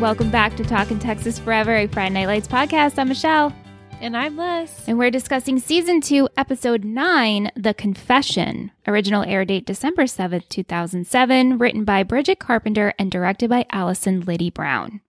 Welcome back to Talking Texas Forever, a Friday Night Lights podcast. I'm Michelle. And I'm Liz. And we're discussing season two, episode nine, The Confession. Original air date December 7th, 2007, written by Bridget Carpenter and directed by Allison Liddi-Brown.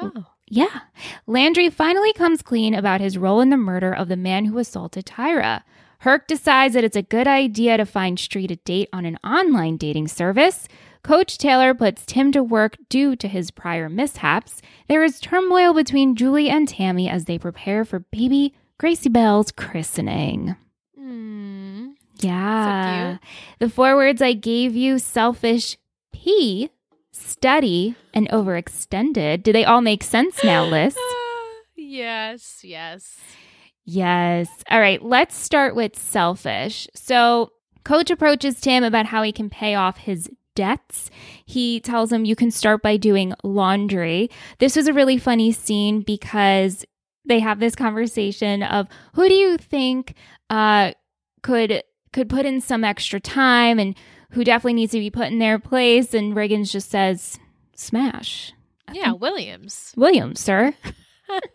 Oh. Yeah. Landry finally comes clean about his role in the murder of the man who assaulted Tyra. Herc decides that it's a good idea to find Street a date on an online dating service. Coach Taylor puts Tim to work due to his prior mishaps. There is turmoil between Julie and Tammy as they prepare for baby Gracie Belle's christening. Mm. Yeah. the four words I gave you selfish, P, study, and overextended. Do they all make sense now, Liz? yes, yes. Yes. All right, let's start with selfish. So, coach approaches Tim about how he can pay off his debts. He tells him you can start by doing laundry. This was a really funny scene because they have this conversation of who do you think uh, could could put in some extra time and who definitely needs to be put in their place and Riggins just says smash. yeah, Williams. Williams, sir.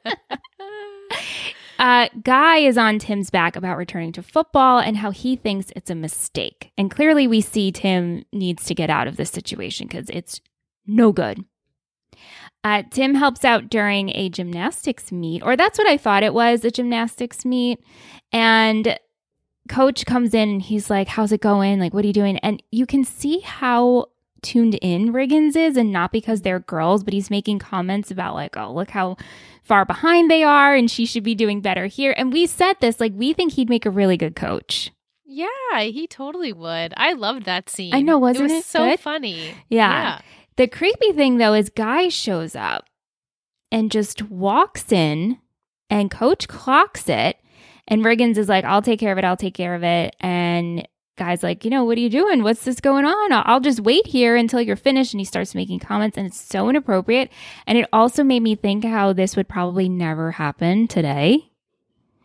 Uh, Guy is on Tim's back about returning to football and how he thinks it's a mistake. And clearly, we see Tim needs to get out of this situation because it's no good. Uh, Tim helps out during a gymnastics meet, or that's what I thought it was a gymnastics meet. And coach comes in and he's like, How's it going? Like, what are you doing? And you can see how tuned in Riggins is, and not because they're girls, but he's making comments about, like, oh, look how far behind they are, and she should be doing better here. And we said this, like, we think he'd make a really good coach. Yeah, he totally would. I loved that scene. I know, wasn't it? it Was so good? funny. Yeah. Yeah. The creepy thing, though, is Guy shows up and just walks in, and coach clocks it. And Riggins is like, I'll take care of it. I'll take care of it. And Guy's like, you know, what are you doing? What's this going on? I'll, just wait here until you're finished. And he starts making comments, and it's so inappropriate. And it also made me think how this would probably never happen today.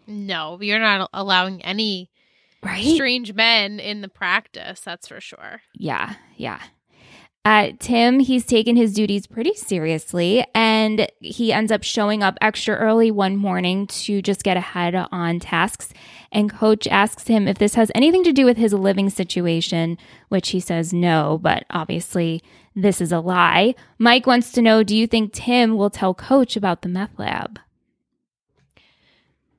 No, you're not allowing any Right? strange men in the practice, that's for sure. Yeah, yeah. Uh, Tim, he's taken his duties pretty seriously, and he ends up showing up extra early one morning to just get ahead on tasks. And coach asks him if this has anything to do with his living situation, which he says no, but obviously this is a lie. Mike wants to know Do you think Tim will tell coach about the meth lab?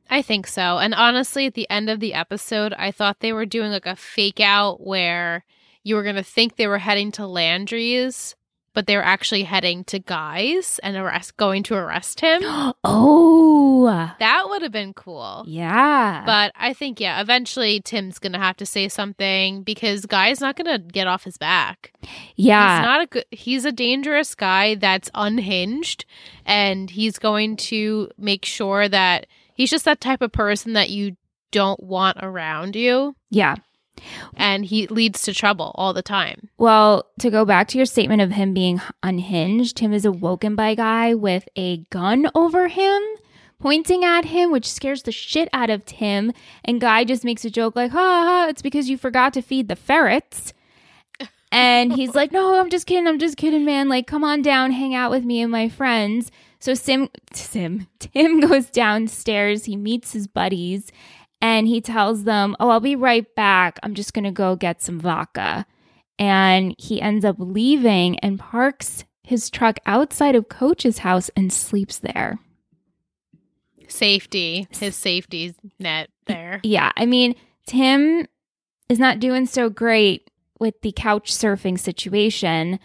I think so. And honestly, at the end of the episode, I thought they were doing like a fake out where you were going to think they were heading to Landry's, but they were actually heading to Guy's and arrest going to arrest him. oh, that would have been cool. yeah. But I think yeah, eventually Tim's going to have to say something because Guy's not going to get off his back. yeah. He's not a good he's a dangerous guy that's unhinged and he's going to make sure that he's just that type of person that you don't want around you yeah. And he leads to trouble all the time. Well, to go back to your statement of him being unhinged, Tim is awoken by a guy with a gun over him, pointing at him, which scares the shit out of Tim. And Guy just makes a joke like, ha ha, it's because you forgot to feed the ferrets. And he's like, no, I'm just kidding. I'm just kidding, man. Like, come on down, hang out with me and my friends. So Sim, Sim, Tim goes downstairs. He meets his buddies and he tells them, Oh, I'll be right back. I'm just going to go get some vodka. And he ends up leaving and parks his truck outside of Coach's house and sleeps there. Safety, his safety net there. Yeah, I mean, Tim is not doing so great with the couch surfing situation.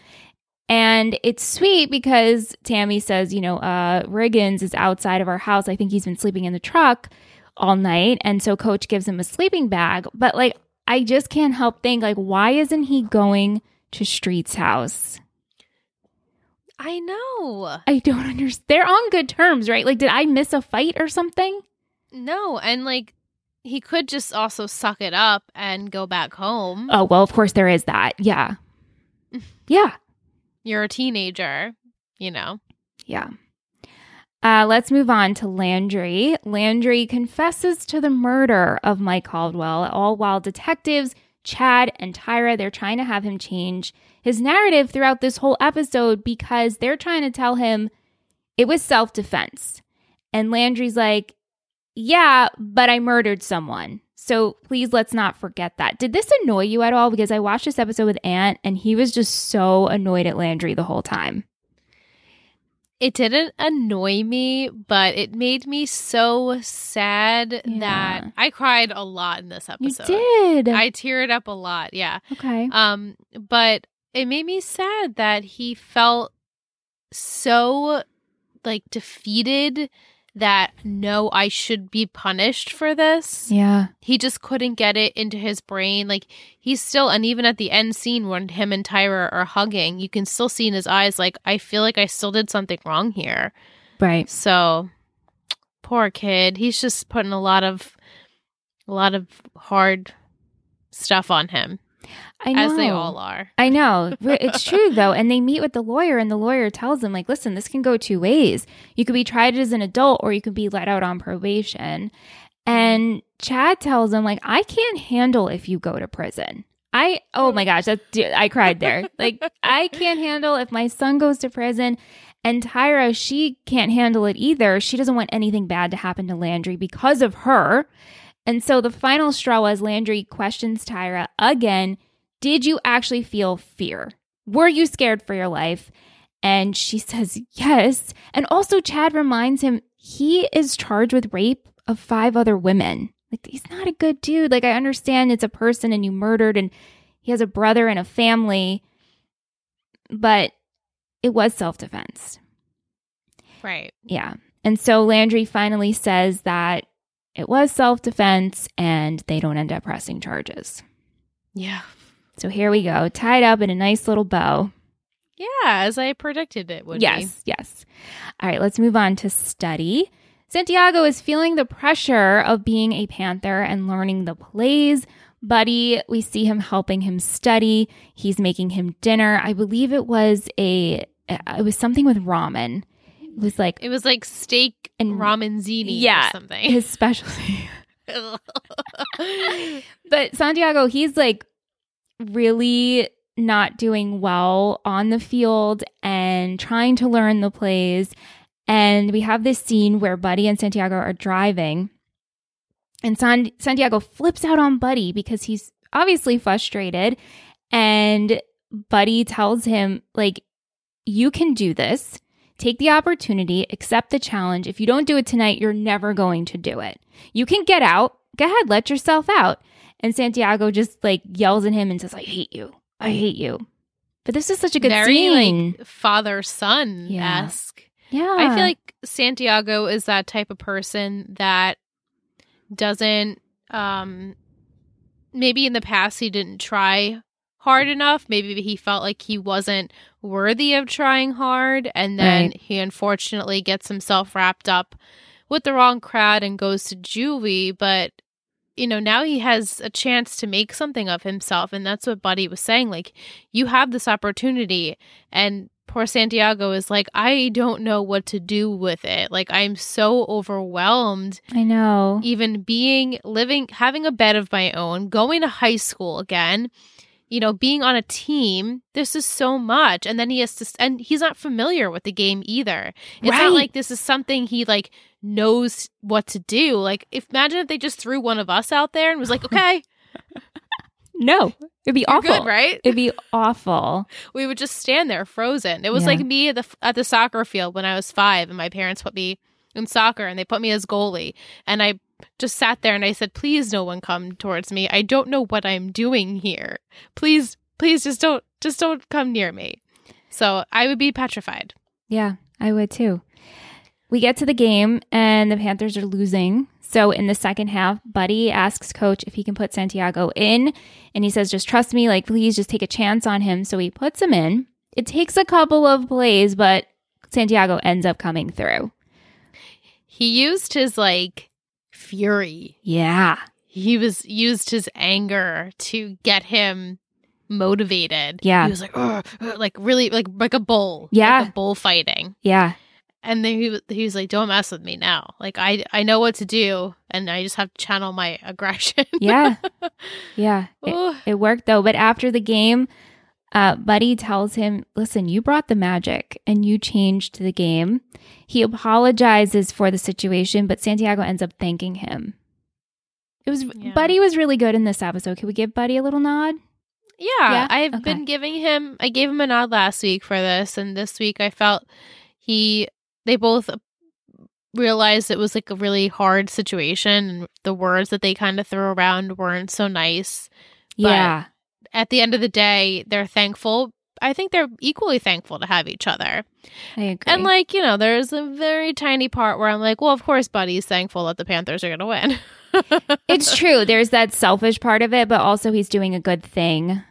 And it's sweet because Tammy says, you know, uh, Riggins is outside of our house. I think he's been sleeping in the truck all night. And so coach gives him a sleeping bag. But like, I just can't help think, like, why isn't he going to Street's house? I know. I don't understand. They're on good terms, right? Like, did I miss a fight or something? No, and like he could just also suck it up and go back home. Oh, well, of course there is that. Yeah. Yeah. You're a teenager, you know. Yeah. Uh, let's move on to Landry. Landry confesses to the murder of Mike Caldwell, all while detectives Chad and Tyra, they're trying to have him change his narrative throughout this whole episode because they're trying to tell him it was self defense. And Landry's like, yeah, but I murdered someone. So please let's not forget that. Did this annoy you at all? Because I watched this episode with Ant and he was just so annoyed at Landry the whole time. It didn't annoy me, but it made me so sad Yeah. that I cried a lot in this You episode. did. I teared up a lot, yeah. okay. Um, but it made me sad that he felt so like defeated that no, I should be punished for this. yeah. He just couldn't get it into his brain. Like he's still, and even at the end scene when him and Tyra are hugging, you can still see in his eyes, like, I feel like I still did something wrong here. Right. So poor kid. He's just putting a lot of, a lot of hard stuff on him, I know. as they all are. I know. It's true though. And they meet with the lawyer and the lawyer tells them like, "Listen, this can go two ways. You could be tried as an adult or you could be let out on probation." And Chad tells him like, "I can't handle if you go to prison." I oh my gosh, that I cried there. Like, I can't handle if my son goes to prison. And Tyra, she can't handle it either. She doesn't want anything bad to happen to Landry because of her. And so the final straw was Landry questions Tyra again did you actually feel fear? Were you scared for your life? And she says yes. And also, Chad reminds him he is charged with rape of five other women. Like, he's not a good dude. Like, I understand it's a person and you murdered, and he has a brother and a family, but it was self defense. Right. Yeah. And so Landry finally says that it was self defense and they don't end up pressing charges. Yeah. So here we go, tied up in a nice little bow. Yeah, as I predicted it would be. yes, yes. All right, let's move on to study. Santiago is feeling the pressure of being a Panther and learning the plays. Buddy, we see him helping him study. He's making him dinner. I believe it was a it was something with ramen. It was like. It was like steak And- and ramen zini Yeah. or something. his specialty. But Santiago, he's like really not doing well on the field and trying to learn the plays. And we have this scene where Buddy and Santiago are driving, and San- Santiago flips out on Buddy because he's obviously frustrated. And Buddy tells him, like, you can do this. Take the opportunity, accept the challenge. If you don't do it tonight, you're never going to do it. You can get out. Go ahead, let yourself out. And Santiago just like yells at him and says, I hate you. I hate you. But this is such a good Very scene. like father son Yeah. yeah. I feel like Santiago is that type of person that doesn't um maybe in the past he didn't try hard enough. Maybe he felt like he wasn't worthy of trying hard and then Right. he unfortunately gets himself wrapped up with the wrong crowd and goes to juvie, but you know, now he has a chance to make something of himself and that's what Buddy was saying like you have this opportunity and poor Santiago is like, I don't know what to do with it. Like, I'm so overwhelmed, I know. even being, living, having a bed of my own, going to high school again, you know, being on a team. This is so much. And then he has to, and he's not familiar with the game either. It's Right. not like this is something he like knows what to do. Like, if imagine if they just threw one of us out there and was like, okay, No. It'd be you're awful. good, right? It'd be awful. we would just stand there frozen. It was Yeah. like me at the at the soccer field when I was five, and my parents put me in soccer, and they put me as goalie, and I just sat there and I said, "Please, no one come towards me. I don't know what I'm doing here. Please, please, just don't, just don't come near me." So I would be petrified. Yeah, I would too. We get to the game and the Panthers are losing. So in the second half, Buddy asks coach if he can put Santiago in and he says just trust me, like please just take a chance on him. So he puts him in. It takes a couple of plays, but Santiago ends up coming through. He used his like fury. Yeah. He was used his anger to get him motivated. Yeah. he was like, like really, like like a bull. Yeah. like a bull fighting. Yeah. And then he was, he was like, "Don't mess with me now. Like I I know what to do, and I just have to channel my aggression. Yeah. Yeah. It, it worked though. But after the game, uh, Buddy tells him, listen, you brought the magic and you changed the game. He apologizes for the situation, but Santiago ends up thanking him. It was Yeah. Buddy was really good in this episode. Can we give Buddy a little nod? Yeah, Yeah? I've Okay. been giving him. I gave him a nod last week for this, and this week I felt he. They both realized it was like a really hard situation, and the words that they kind of threw around weren't so nice. But- yeah. At the end of the day, they're thankful. I think they're equally thankful to have each other. I agree. And like you know, there's a very tiny part where I'm like, well, of course, Buddy's thankful that the Panthers are going to win. it's true. There's that selfish part of it, but also he's doing a good thing.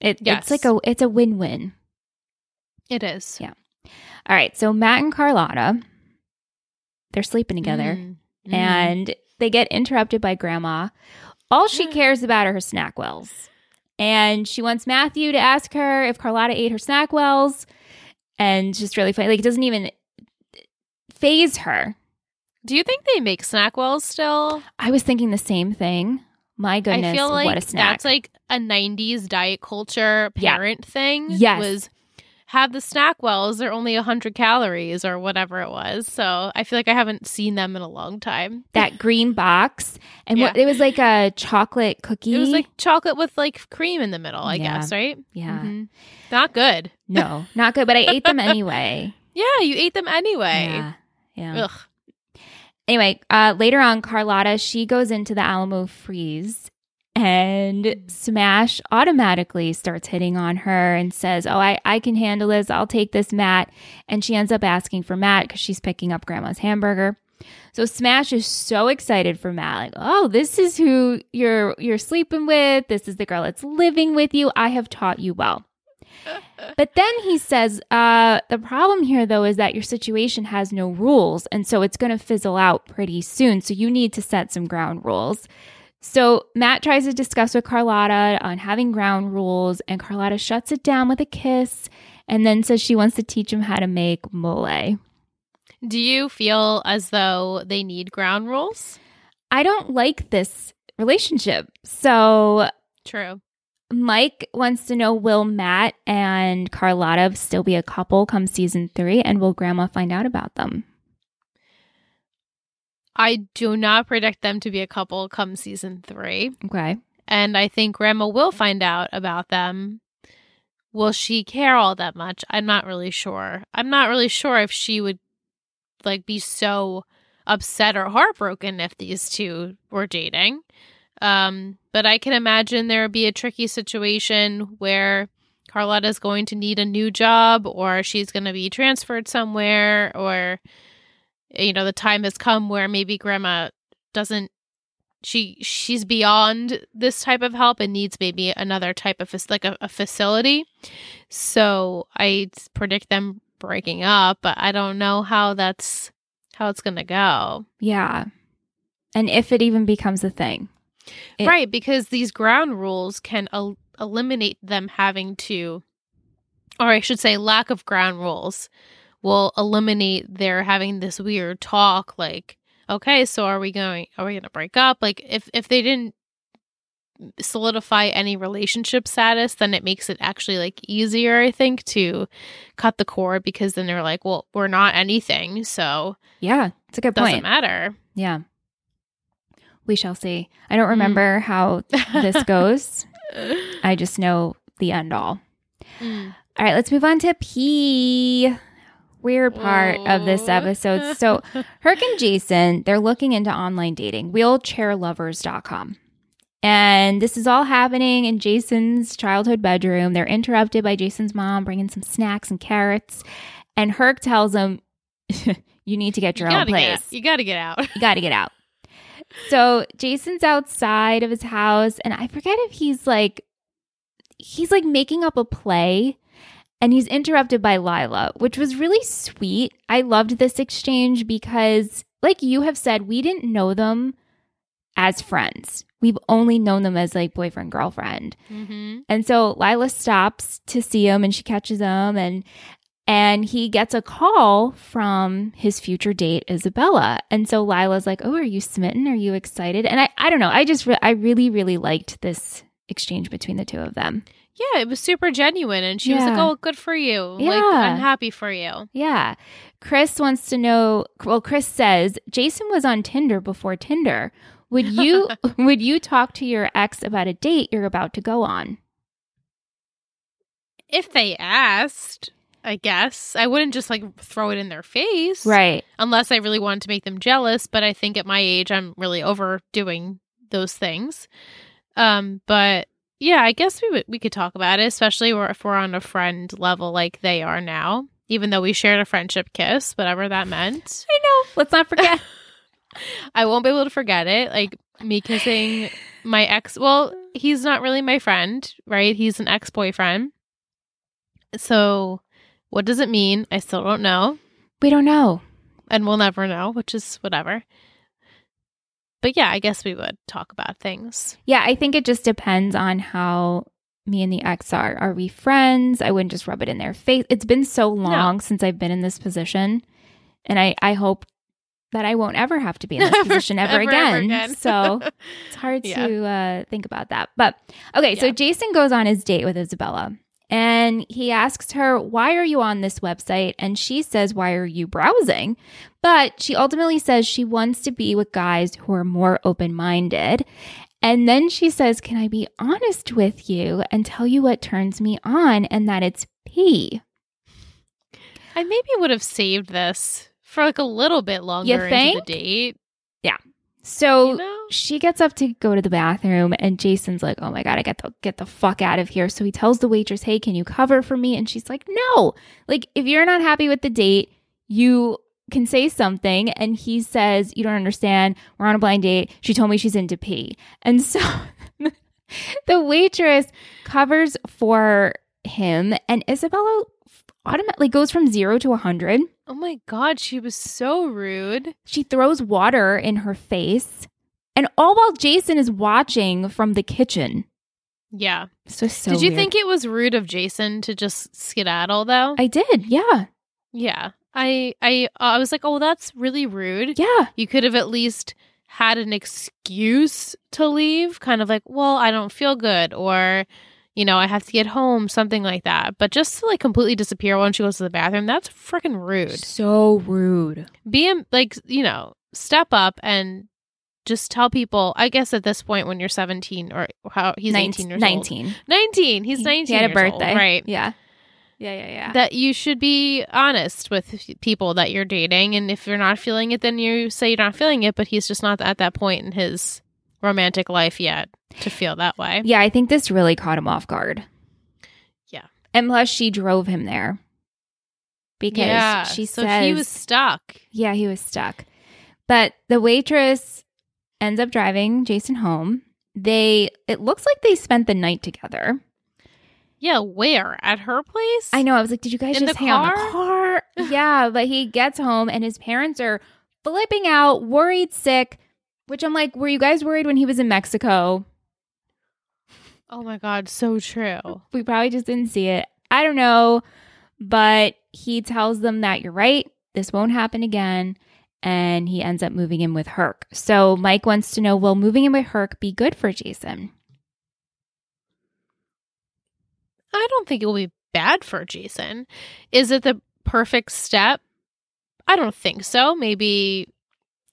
It, Yes. It's like a it's a win win. It is Yeah. All right. So Matt and Carlotta, they're sleeping together. Mm. And they get interrupted by grandma. All she cares about are her SnackWell's. And she wants Matthew to ask her if Carlotta ate her SnackWell's. And just really funny. Like, it doesn't even phase her. do you think they make SnackWell's still? I was thinking the same thing. My goodness, I feel like what a snack. that's like a '90s diet culture Yeah. parent thing. Yes. was have the SnackWell's. They're only hundred calories or whatever it was. So I feel like I haven't seen them in a long time. that green box. And what it was like a chocolate cookie. It was like chocolate with like cream in the middle. I Yeah. guess right. yeah. Mhm. Not good. No, not good, but I ate them anyway. Yeah, you ate them anyway. Yeah. Yeah. Ugh. Anyway, uh, later on, Carlotta she goes into the Alamo freeze, and Smash automatically starts hitting on her and says, "Oh, I I can handle this. I'll take this, Matt." And she ends up asking for Matt because she's picking up Grandma's hamburger. So Smash is so excited for Matt, like, "Oh, this is who you're you're sleeping with. This is the girl that's living with you. I have taught you well." But then he says, uh, the problem here, though, is that your situation has no rules. And so it's going to fizzle out pretty soon. So you need to set some ground rules. So Matt tries to discuss with Carlotta on having ground rules, and Carlotta shuts it down with a kiss and then says she wants to teach him how to make mole. Do you feel as though they need ground rules? I don't like this relationship. So True. Mike wants to know will Matt and Carlotta still be a couple come season three, and will Grandma find out about them? I do not predict them to be a couple come season three. Okay. And I think Grandma will find out about them. Will she care all that much? I'm not really sure. I'm not really sure if she would like be so upset or heartbroken if these two were dating. Um, but I can imagine there would be a tricky situation where Carlotta's going to need a new job or she's going to be transferred somewhere or you know the time has come where maybe grandma doesn't she she's beyond this type of help and needs maybe another type of like a, a facility so i predict them breaking up but i don't know how that's how it's gonna go Yeah. And if it even becomes a thing. It- right because these ground rules can el- eliminate them having to or i should say lack of ground rules will eliminate their having this weird talk like okay so are we going are we going to break up like if if they didn't solidify any relationship status then it makes it actually like easier i think to cut the cord because then they're like well we're not anything so Yeah. It's a good it doesn't point. matter Yeah. We shall see. I don't remember how this goes. I just know the end all. Mm. All right, let's move on to P. Weird part of this episode. So, Herc and Jason, they're looking into online dating, wheelchairlovers.com. And this is all happening in Jason's childhood bedroom. They're interrupted by Jason's mom bringing some snacks and carrots. And Herc tells him, You need to get your you own place. you gotta get out You got to get out. So Jason's outside of his house, and I forget if he's like, he's like making up a play, and he's interrupted by Lyla, which was really sweet. I loved this exchange because, like you have said, we didn't know them as friends. We've only known them as like boyfriend, girlfriend. mm-hmm. And so Lyla stops to see him and she catches him. And And he gets a call from his future date, Isabella. And so Lila's like, Oh, are you smitten? Are you excited? And I, I don't know. I just, re- I really, really liked this exchange between the two of them. Yeah, it was super genuine. And she was like, oh, good for you. Like, I'm happy for you. Yeah. Chris wants to know, well, Chris says, Jason was on Tinder before Tinder. Would you, would you talk to your ex about a date you're about to go on? If they asked, I guess. I wouldn't just like throw it in their face. Right. Unless I really wanted to make them jealous. But I think at my age, I'm really overdoing those things. Um, but yeah, I guess we would we could talk about it, especially if we're on a friend level like they are now. Even though we shared a friendship kiss, whatever that meant, I know. Let's not forget. I won't be able to forget it. Like me kissing my ex. Well, he's not really my friend, right? He's an ex boyfriend. So, what does it mean? I still don't know, we don't know. and we'll never know, which is whatever. But yeah, I guess we would talk about things. Yeah, I think it just depends on how me and the ex are. Are we friends? I wouldn't just rub it in their face. It's been so long since I've been in this position. And I, I hope that I won't ever have to be in this Ever- position ever, ever, again. ever again. So it's hard Yeah. to uh, think about that. But okay, so Jason goes on his date with Isabella and he asks her, Why are you on this website? And she says, Why are you browsing? But she ultimately says she wants to be with guys who are more open minded. And then she says, Can I be honest with you and tell you what turns me on? And that it's pee. I maybe would have saved this for like a little bit longer into think? the date. So You know? she gets up to go to the bathroom and Jason's like, "Oh my god, I got to get the fuck out of here." So he tells the waitress, "Hey, can you cover for me?" And she's like, "No. Like if you're not happy with the date, you can say something." And he says, "You don't understand. We're on a blind date. She told me she's into pee." And so the waitress covers for him and Isabella automatically goes from 0 to a 100. Oh my god, she was so rude. She throws water in her face, and all while Jason is watching from the kitchen. Yeah. So so. Did you weird. think it was rude of Jason to just skedaddle though? I did? Yeah, yeah. I I uh, I was like, "Oh, that's really rude." yeah, You could have at least had an excuse to leave, kind of like, "Well, I don't feel good," or you know, I have to get home, something like that. But just to like completely disappear when she goes to the bathroom, that's freaking rude. so rude. Be like, you know, step up and just tell people. I guess at this point, when you're 17 or how he's 18 years old, Nineteen. 19, he's 19. He had a years old, birthday, right? Yeah, yeah, yeah, yeah. That you should be honest with people that you're dating, and if you're not feeling it, then you say you're not feeling it. But he's just not at that point in his romantic life yet to feel that way. yeah, I think this really caught him off guard. Yeah. and plus she drove him there because yeah, she so says he was stuck. Yeah, he was stuck. But the waitress ends up driving Jason home. They it looks like they spent the night together. Yeah, where at her place? I know. I was like, did you guys In just hang out in the car? yeah, but he gets home and his parents are flipping out, worried, sick. Which I'm like, were you guys worried when he was in Mexico? Oh my god, so true. We probably just didn't see it. I don't know. But he tells them that you're right. This won't happen again. And he ends up moving in with Herc. So Mike wants to know will moving in with Herc be good for Jason? I don't think it will be bad for Jason. Is it the perfect step? I don't think so. Maybe,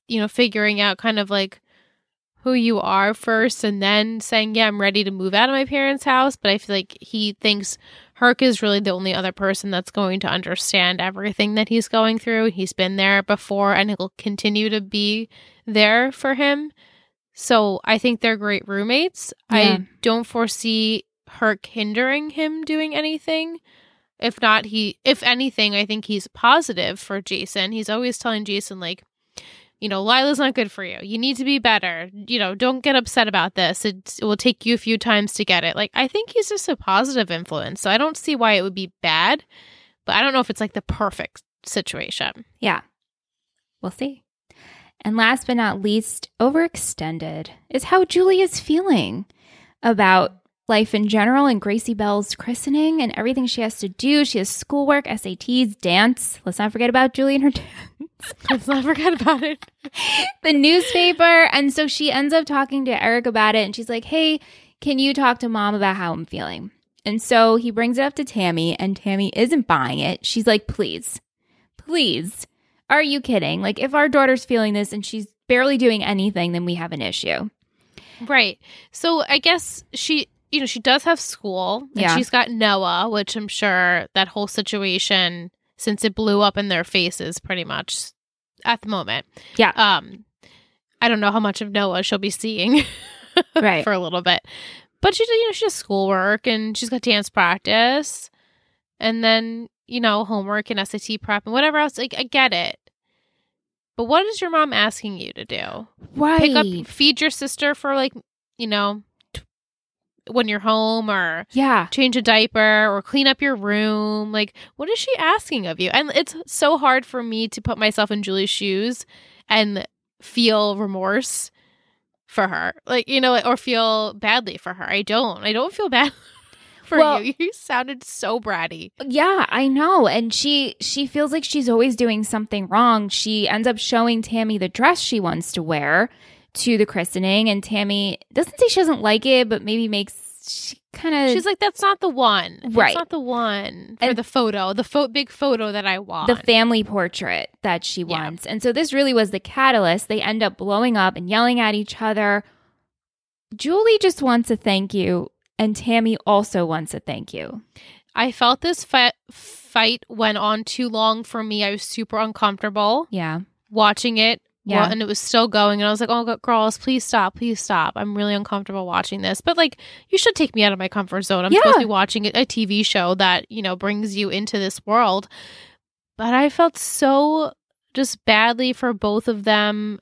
you know, figuring out kind of like who you are first and then saying, yeah, I'm ready to move out of my parents' house. But I feel like he thinks Herc is really the only other person that's going to understand everything that he's going through. He's been there before and he'll continue to be there for him. So I think they're great roommates. Yeah. I don't foresee Herc hindering him doing anything. If not, he, if anything, I think he's positive for Jason. He's always telling Jason, like, you know, Lyla's not good for you. You need to be better. You know, don't get upset about this. It, it will take you a few times to get it. Like, I think he's just a positive influence. So I don't see why it would be bad, but I don't know if it's like the perfect situation. Yeah. We'll see. And last but not least, overextended is how Julie is feeling about life in general and Gracie Belle's christening and everything she has to do. She has schoolwork, SATs, dance. Let's not forget about Julie and her dance. Let's not forget about it. the newspaper. And so she ends up talking to Eric about it and she's like, hey, can you talk to mom about how I'm feeling? And so he brings it up to Tammy and Tammy isn't buying it. She's like, please, please. Are you kidding? Like, if our daughter's feeling this and she's barely doing anything, then we have an issue. Right. So I guess she, you know, she does have school and Yeah. she's got Noah, which I'm sure that whole situation, since it blew up in their faces pretty much at the moment. Yeah. Um, I don't know how much of Noah she'll be seeing Right. for a little bit. But she, you know, she has schoolwork and she's got dance practice, and then you know homework and SAT prep and whatever else. Like I get it, but what is your mom asking you to do? right. Pick up, feed your sister for like you know when you're home, or yeah. change a diaper, or clean up your room. Like what is she asking of you? And it's so hard for me to put myself in Julie's shoes and feel remorse for her like you know or feel badly for her i don't i don't feel bad for Well- you you sounded so bratty Yeah, I know. And she she feels like she's always doing something wrong. She ends up showing Tammy the dress she wants to wear to the christening and Tammy doesn't say she doesn't like it, but maybe makes she kind of she's like that's not the one that's Right. not the one for And- the photo the fo- big photo that i want the family portrait that she Yeah. wants. And so this really was the catalyst. They end up blowing up and yelling at each other. Julie just wants a thank you, and Tammy also wants a thank you. i felt this fi- fight went on too long for me i was super uncomfortable Yeah. watching it Yeah. Well, and it was still going, and I was like, "Oh, girls, please stop, please stop! I'm really uncomfortable watching this." But like, you should take me out of my comfort zone. I'm supposed to be watching a, a TV show that you know brings you into this world. But I felt so just badly for both of them,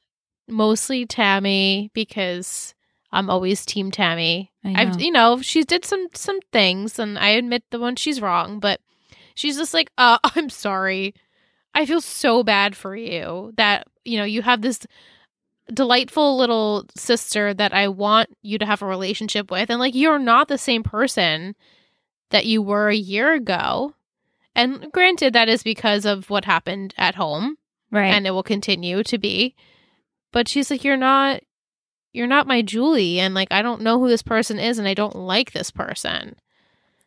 mostly Tammy because I'm always Team Tammy. I. I've you know she did some some things, and I admit the one she's wrong, but she's just like, uh, I'm sorry. I feel so bad for you that, you know, you have this delightful little sister that I want you to have a relationship with. And like, you're not the same person that you were a year ago. And granted, that is because of what happened at home right. and it will continue to be. But she's like, you're not. You're not my Julie, and like I don't know who this person is, and I don't like this person.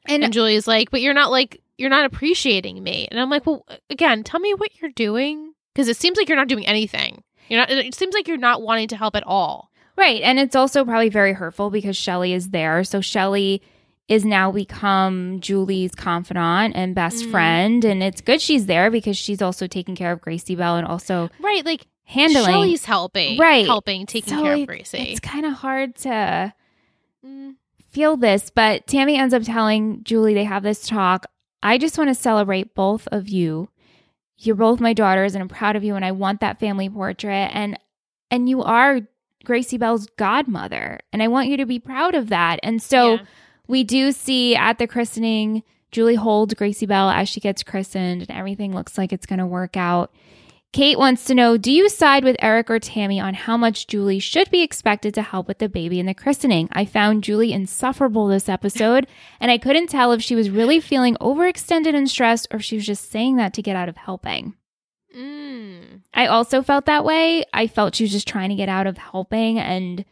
and And Julie's like, but you're not like, you're not appreciating me. And I'm like, well, again, tell me what you're doing. Because it seems like you're not doing anything. You're not, it seems like you're not wanting to help at all. Right. And it's also probably very hurtful because Shelly is there. So Shelly is now become Julie's confidant and best Mm. friend. And it's good she's there because she's also taking care of Gracie Belle and also Right. Like, handling. Shelly's helping. Right. Helping, taking So care of Gracie. It's kind of hard to Mm, feel this, but Tammy ends up telling Julie they have this talk. I just want to celebrate both of you. You're both my daughters and I'm proud of you and I want that family portrait and and you are Gracie Belle's godmother and I want you to be proud of that. And so yeah. we do see at the christening Julie holds Gracie Bell as she gets christened and everything looks like it's going to work out. Kate wants to know Do you side with Eric or Tammy on how much Julie should be expected to help with the baby and the christening? I found Julie insufferable this episode, and I couldn't tell if she was really feeling overextended and stressed or if she was just saying that to get out of helping. Mm. I also felt that way. I felt she was just trying to get out of helping, and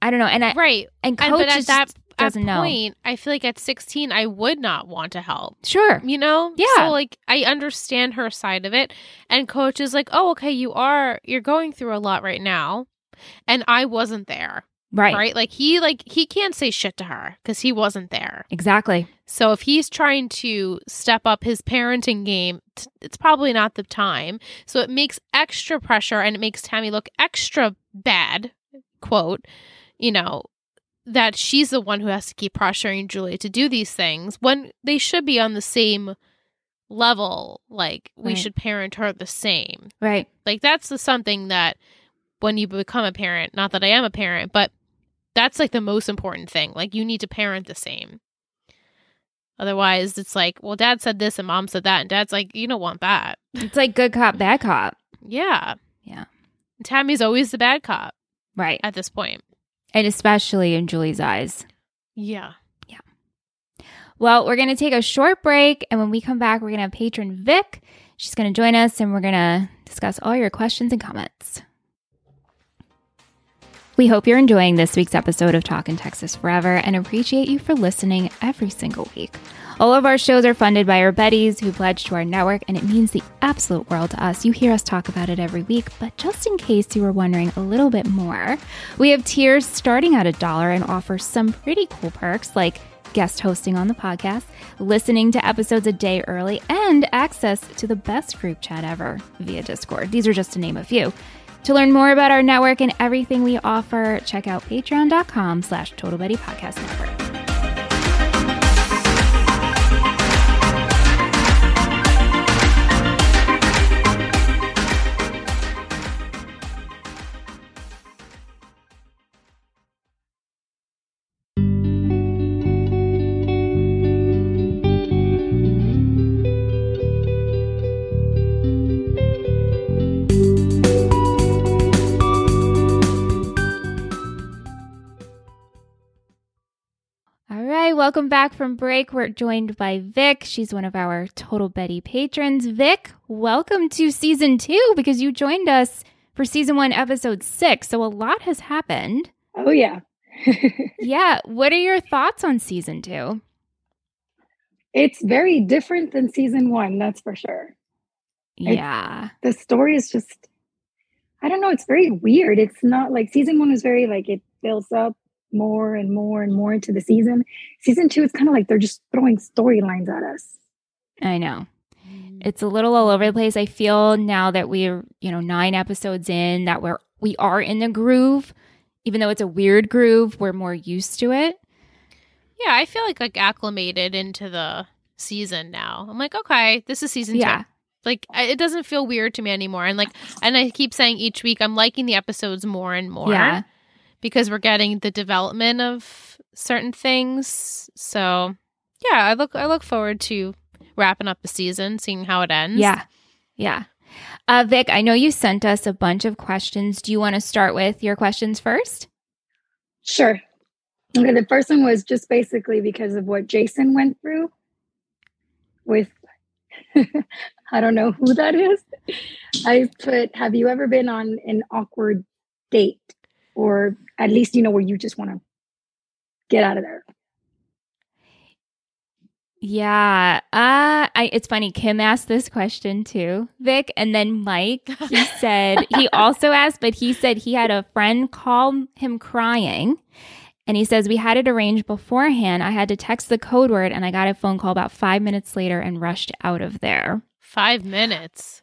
I don't know. And I Right. and And, coach but at that at doesn't know. point, I feel like at 16, I would not want to help. Sure, You know? Yeah. So, like, I understand her side of it. And coach is like, oh, okay, you are, you're going through a lot right now. And I wasn't there. right, right? Like he like he can't say shit to her because he wasn't there. exactly. So if he's trying to step up his parenting game, it's probably not the time. So it makes extra pressure and it makes Tammy look extra bad, quote, you know, that she's the one who has to keep pressuring Julie to do these things when they should be on the same level. Like we Right. should parent her the same. Right. Like that's the something that when you become a parent, not that I am a parent, but that's like the most important thing. Like you need to parent the same. Otherwise, it's like, well, dad said this and mom said that, and dad's like, you don't want that. It's like good cop, bad cop. Yeah. Yeah. Tammy's always the bad cop Right. at this point. And especially in Julie's eyes. Yeah. Yeah. Well, we're going to take a short break. And when we come back, we're going to have patron Vic. She's going to join us and we're going to discuss all your questions and comments. We hope you're enjoying this week's episode of Talkin' Texas Forever and appreciate you for listening every single week. All of our shows are funded by our Betties who pledge to our network, and it means the absolute world to us. You hear us talk about it every week, but just in case you were wondering a little bit more, we have tiers starting at a dollar and offer some pretty cool perks like guest hosting on the podcast, listening to episodes a day early, and access to the best group chat ever via Discord. These are just to name a few. To learn more about our network and everything we offer, check out patreon.com slash Total Betty Podcast Network. Welcome back from break. We're joined by Vic. She's one of our Total Betty patrons. Vic, welcome to season two because you joined us for season one, episode six. So a lot has happened. Oh yeah. Yeah. What are your thoughts on season two? it's very different than season one, that's for sure. It's- Yeah. The story is just I don't know, it's very weird. It's not like season one was very like it builds up more and more and more into the season. Season two, it's kind of like they're just throwing storylines at us. I know. Mm. It's a little all over the place. I feel now that we're, you know, nine episodes in that we're we are in the groove. Even though it's a weird groove, we're more used to it. Yeah, I feel like like acclimated into the season now. I'm like, okay, this is season Yeah. two. Like it doesn't feel weird to me anymore. And like, and I keep saying each week, I'm liking the episodes more and more. Yeah. Because we're getting the development of certain things. So yeah, I look I look forward to wrapping up the season, seeing how it ends. Yeah. Yeah. Uh, Vic, I know you sent us a bunch of questions. Do you want to start with your questions first? Sure. Okay, the first one was just basically because of what Jason went through with I don't know who that is. I put have you ever been on an awkward date or at least you know where you just want to get out of there. Yeah. Uh I it's funny. Kim asked this question too, Vic, and then Mike, he said he also asked, but he said he had a friend call him crying. And he says, We had it arranged beforehand. I had to text the code word and I got a phone call about five minutes later and rushed out of there. Five minutes.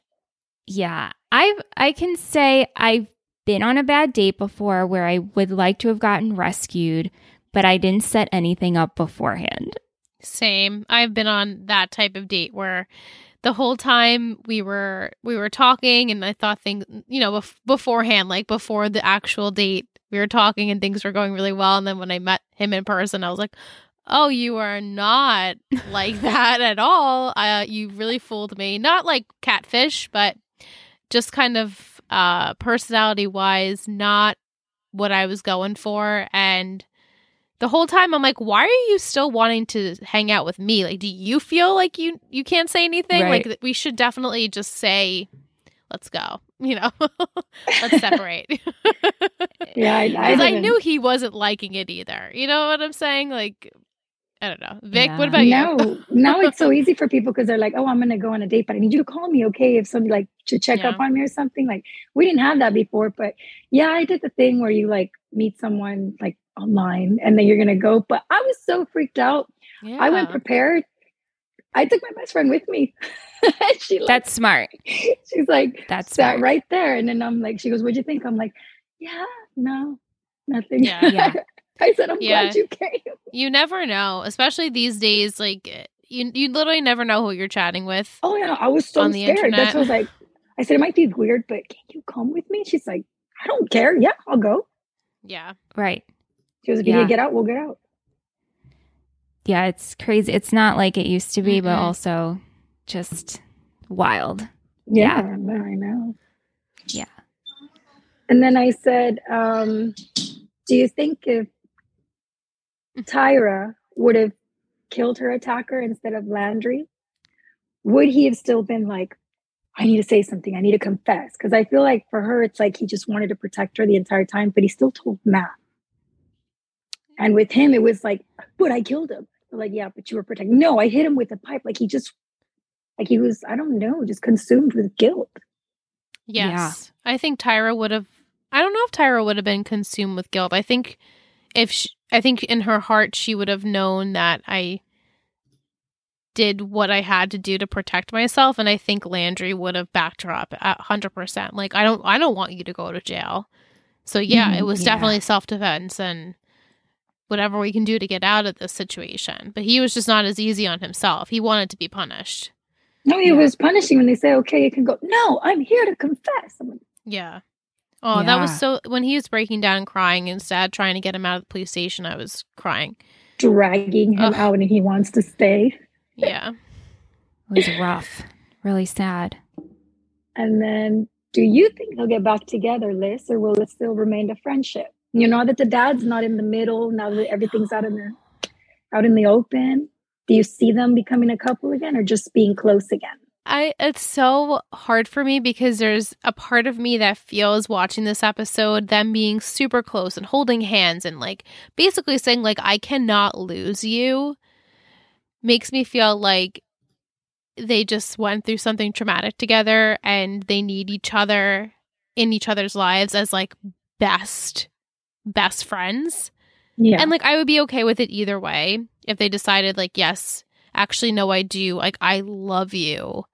Yeah. I've I can say I've been on a bad date before where I would like to have gotten rescued, but I didn't set anything up beforehand. Same. I've been on that type of date where the whole time we were we were talking and I thought things, you know, bef- beforehand, like before the actual date, we were talking and things were going really well and then when I met him in person, I was like, "Oh, you are not like that at all. Uh you really fooled me." Not like catfish, but just kind of uh personality-wise not what I was going for and the whole time I'm like, why are you still wanting to hang out with me? Like, do you feel like you you can't say anything? Right. Like, we should definitely just say, let's go. You know, let's separate. Yeah, I, I, I knew he wasn't liking it either. You know what I'm saying? Like, I don't know. Vic, Yeah. what about you? no, now it's so easy for people because they're like, "Oh, I'm gonna go on a date, but I need you to call me, okay? If somebody like to check Yeah. up on me or something." Like we didn't have that before, but yeah, I did the thing where you like meet someone like online and then you're gonna go. But I was so freaked out. I went prepared. I took my best friend with me. And she like, That's smart. she's like That's sat smart. right there, and then I'm like, she goes, "What'd you think?" I'm like, "Yeah, no, nothing." Yeah. Yeah. I said, "I'm Yeah. glad you came." You never know, especially these days. Like, you you literally never know who you're chatting with. Oh yeah, I was so on the scared. internet. That's what I was like. I said it might be weird, but can you come with me? She's like, I don't care. Yeah, I'll go. Yeah. Right. She goes, if you Yeah. need get out, we'll get out. Yeah, it's crazy. It's not like it used to be, but Mm-mm. also just wild. Yeah, Yeah. no, I know. Yeah. And then I said, um, do you think if Tyra would have killed her attacker instead of Landry, would he have still been like, I need to say something, I need to confess? Because I feel like for her, it's like he just wanted to protect her the entire time, but he still told Matt. And with him, it was like, but I killed him. like, yeah, but you were protecting. No, I hit him with a pipe. Like he just, like he was, I don't know, just consumed with guilt. Yes. Yeah. I think Tyra would have, I don't know if Tyra would have been consumed with guilt. I think if she, I think in her heart, she would have known that I did what I had to do to protect myself. And I think Landry would have backed her up at 100%. Like, I don't, I don't want you to go to jail. So yeah, mm, it was yeah. definitely self defense and whatever we can do to get out of this situation. But he was just not as easy on himself. He wanted to be punished. No, he yeah. was punishing when they say, okay, you can go. No, I'm here to confess. Like, yeah. Oh, yeah. that was so. When he was breaking down and crying instead, trying to get him out of the police station, I was crying. Dragging him Ugh. out and he wants to stay. Yeah. it was rough. Really sad. And then, do you think they'll get back together, Liz, or will it still remain a friendship? You know that the dad's not in the middle now that everything's out in the out in the open. Do you see them becoming a couple again, or just being close again? I it's so hard for me because there's a part of me that feels watching this episode them being super close and holding hands and like basically saying like I cannot lose you makes me feel like they just went through something traumatic together and they need each other in each other's lives as like best best friends. Yeah. And like I would be okay with it either way if they decided like yes, actually no I do. Like I love you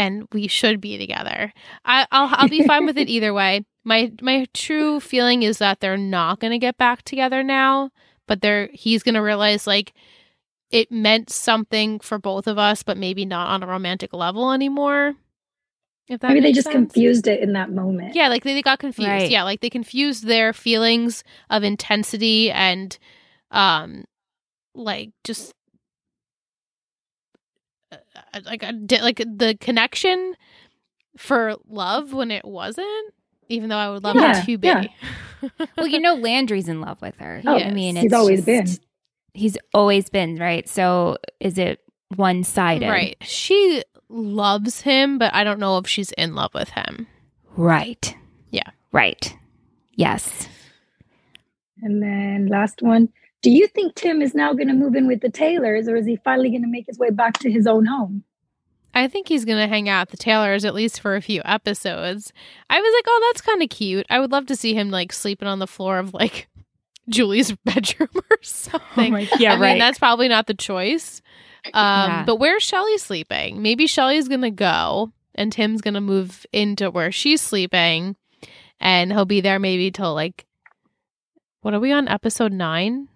and we should be together. I will I'll be fine with it either way. My my true feeling is that they're not going to get back together now, but they're he's going to realize like it meant something for both of us, but maybe not on a romantic level anymore. If that maybe they just sense. confused it in that moment. Yeah, like they, they got confused. Right. Yeah, like they confused their feelings of intensity and um like just like a, like the connection for love when it wasn't even though I would love yeah, it to be. Yeah. well, you know Landry's in love with her. Oh, I mean, he's always just, been he's always been, right? So is it one sided? Right. She loves him, but I don't know if she's in love with him. Right. Yeah. Right. Yes. And then last one. Do you think Tim is now going to move in with the Taylors or is he finally going to make his way back to his own home? I think he's going to hang out at the Taylors at least for a few episodes. I was like, oh, that's kind of cute. I would love to see him like sleeping on the floor of like Julie's bedroom or something. Oh yeah, I right. Mean, that's probably not the choice. Um, yeah. But where's Shelly sleeping? Maybe Shelly's gonna go, and Tim's gonna move into where she's sleeping, and he'll be there maybe till like, what are we on episode nine?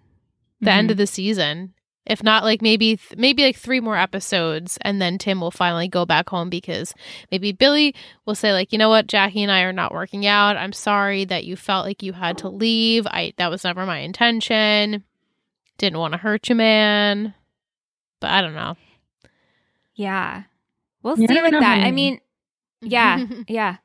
The mm-hmm. end of the season. If not, like maybe th- maybe like three more episodes, and then Tim will finally go back home because maybe Billy will say like, you know what, Jackie and I are not working out. I'm sorry that you felt like you had to leave. I that was never my intention. Didn't want to hurt you, man. But I don't know. Yeah, we'll see with that. I mean, yeah, yeah.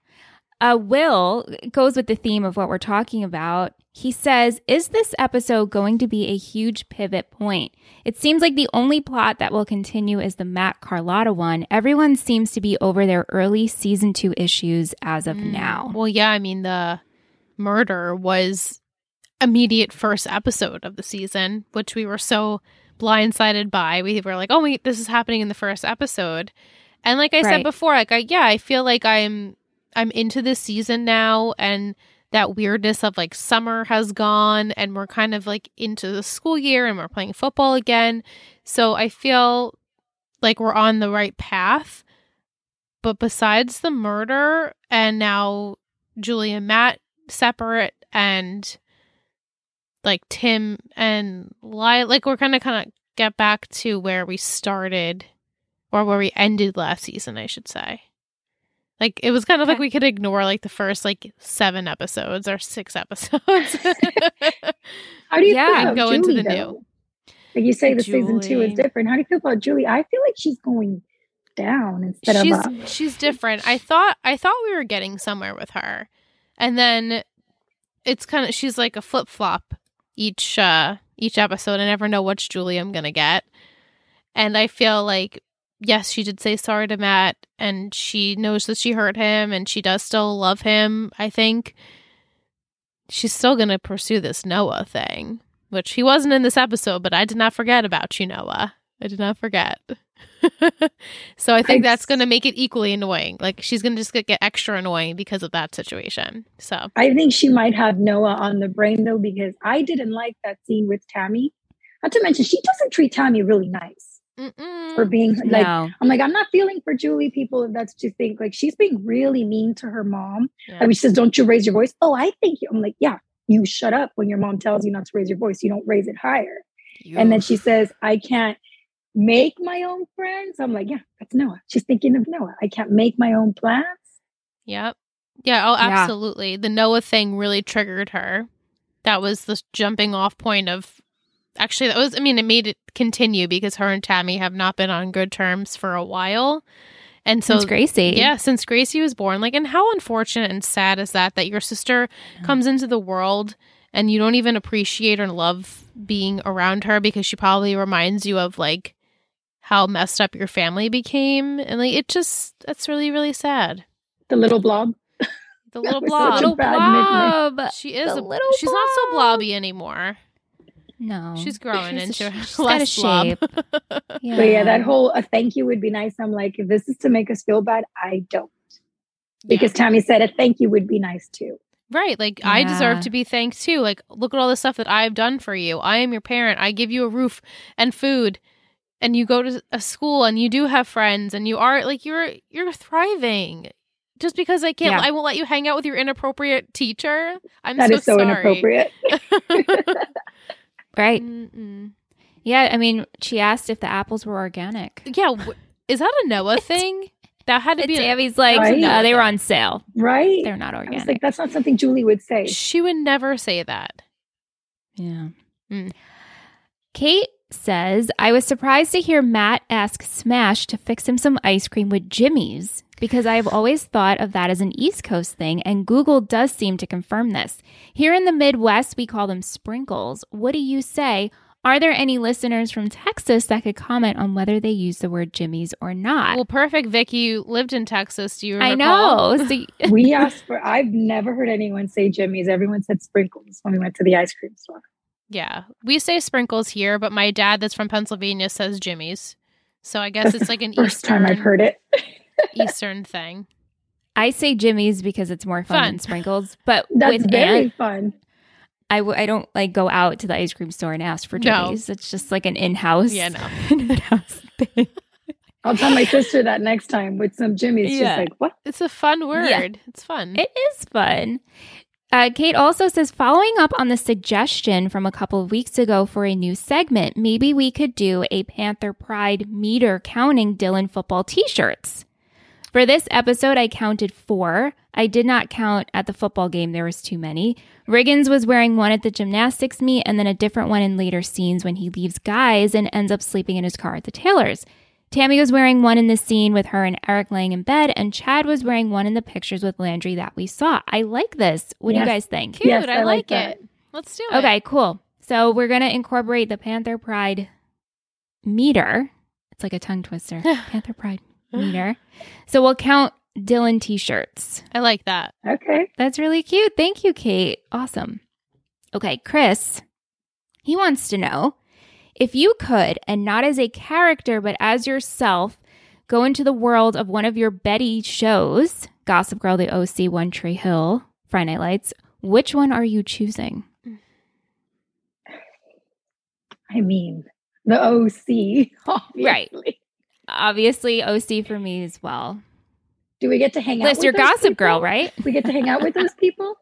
Uh, Will goes with the theme of what we're talking about. He says, Is this episode going to be a huge pivot point? It seems like the only plot that will continue is the Matt Carlotta one. Everyone seems to be over their early season two issues as of mm. now. Well, yeah, I mean, the murder was immediate first episode of the season, which we were so blindsided by. We were like, oh, wait, this is happening in the first episode. And like I right. said before, like I yeah, I feel like I'm I'm into this season now and that weirdness of like summer has gone and we're kind of like into the school year and we're playing football again. So I feel like we're on the right path. But besides the murder and now Julie and Matt separate and like Tim and Lyla, like we're kind of kind of get back to where we started or where we ended last season, I should say. Like it was kind of okay. like we could ignore like the first like seven episodes or six episodes. How do you yeah, feel go Julie, into the though? new? Like you say, the Julie. season two is different. How do you feel about Julie? I feel like she's going down instead she's, of up. She's different. I thought I thought we were getting somewhere with her, and then it's kind of she's like a flip flop each uh each episode. I never know which Julie I'm going to get. And I feel like, yes, she did say sorry to Matt and she knows that she hurt him and she does still love him, I think. She's still going to pursue this Noah thing, which he wasn't in this episode, but I did not forget about you, Noah. I did not forget. so I think I- that's going to make it equally annoying. Like she's going to just get, get extra annoying because of that situation. So I think she might have Noah on the brain though, because I didn't like that scene with Tammy. Not to mention, she doesn't treat Tammy really nice Mm-mm. for being like. no. I'm like, I'm not feeling for Julie people if that's what you think. Like, she's being really mean to her mom. Yeah. I mean, she says, Don't you raise your voice? Oh, I think you. I'm like, Yeah, you shut up when your mom tells you not to raise your voice. You don't raise it higher. And then she says, I can't make my own friends. I'm like, Yeah, that's Noah. She's thinking of Noah. I can't make my own plans. Yep. Yeah, oh Yeah. absolutely. The Noah thing really triggered her. That was the jumping off point of actually that was I mean it made it continue because her and Tammy have not been on good terms for a while. And so Since Gracie. yeah, since Gracie was born, like and how unfortunate and sad is that that your sister comes into the world and you don't even appreciate or love being around her because she probably reminds you of like how messed up your family became and like it just that's really really sad. The little blob. The little blob. Little bad nickname. blob. She is The a little She's not so blobby anymore. No. She's growing She's- into she's got a less blob. shape. Yeah. But yeah, that whole a thank you would be nice. I'm like, if this is to make us feel bad, I don't. Because Tammy said a thank you would be nice too. right, like I deserve to be thanked too. Like look at all the stuff that I've done for you. I am your parent. I give you a roof and food, and you go to a school and you do have friends and you are like you're you're thriving. Just because I can't, Yeah. I won't let you hang out with your inappropriate teacher. I'm That so is so sorry. inappropriate. Right. Mm-mm. Yeah. I mean, she asked if the apples were organic. Yeah, wh- is that a Noah thing? That had to be. a- Tammy's like, Right? no, they were on sale. right? They're not I was organic. like, that's not something Julie would say. she would never say that. Yeah. Mm. Kate says, I was surprised to hear Matt ask Smash to fix him some ice cream with jimmies because I have always thought of that as an East Coast thing, and Google does seem to confirm this. Here in the Midwest, we call them sprinkles. What do you say? Are there any listeners from Texas that could comment on whether they use the word jimmies or not? Well, perfect, Vicky. You lived in Texas. Do you? Remember? I know. So, we asked for I've never heard anyone say jimmies. Everyone said sprinkles when we went to the ice cream store. Yeah, we say sprinkles here, but my dad, that's from Pennsylvania, says jimmies. So I guess it's like an First time I've heard it. Eastern thing. I say jimmies because it's more fun, Fun. than sprinkles. But That's with very Aunt, fun. I, w- I don't like go out to the ice cream store and ask for No. jimmies. It's just like an in-house, Yeah, no. in-house thing. I'll tell my sister that next time with some jimmies. She's Yeah. like, what? It's a fun word. Yeah. It's fun. It is fun. Uh, Kate also says, following up on the suggestion from a couple of weeks ago for a new segment, maybe we could do a Panther Pride meter counting Dillon football t shirts. For this episode, I counted four. I did not count at the football game, there was too many. Riggins was wearing one at the gymnastics meet and then a different one in later scenes when he leaves guys and ends up sleeping in his car at the Taylors. Tammy was wearing one in the scene with her and Eric laying in bed, and Chad was wearing one in the pictures with Landry that we saw. I like this. What do you guys think? Cute. Yes, I, I like, like it. Let's do it. Okay, cool. So we're gonna incorporate the Panther Pride meter. It's like a tongue twister. Panther Pride meter. So we'll count Dillon t-shirts. I like that. Okay. That's really cute. Thank you, Kate. Awesome. Okay, Chris. He wants to know if you could, and not as a character, but as yourself, go into the world of one of your Betty shows, Gossip Girl, The OC, One Tree Hill, Friday Night Lights. Which one are you choosing? I mean, the OC, obviously. Right. Obviously, OC for me as well. Do we get to hang out Liz, with you're those Gossip Girl, right? We get to hang out with those people?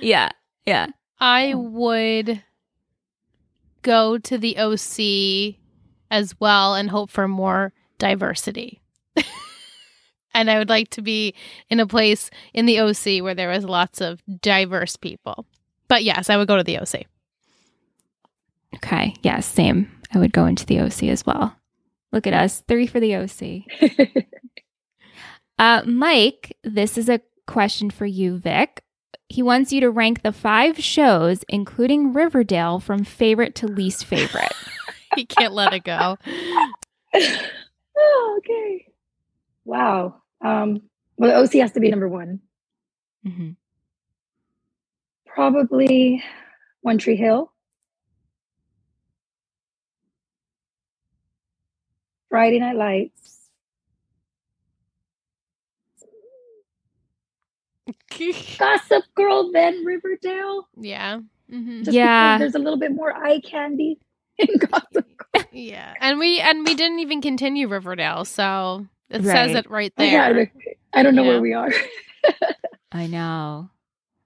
Yeah. Yeah. I would go to the OC as well and hope for more diversity. and I would like to be in a place in the OC where there was lots of diverse people. But yes, I would go to the OC. Okay. Yes, same. I would go into the OC as well. Look at us. Three for the OC. Uh, Mike, this is a question for you, Vic. he wants you to rank the five shows, including Riverdale, from favorite to least favorite. he can't let it go. oh, okay. Wow. Um, well, the OC has to be number one. mm-hmm. Probably One Tree Hill. Friday Night Lights. Gossip Girl, then Riverdale. yeah. hmm Just Yeah. there's a little bit more eye candy in Gossip Girl. Yeah. And we and we didn't even continue Riverdale, so it says it right Yeah, there. I don't know Yeah. where we are. I know.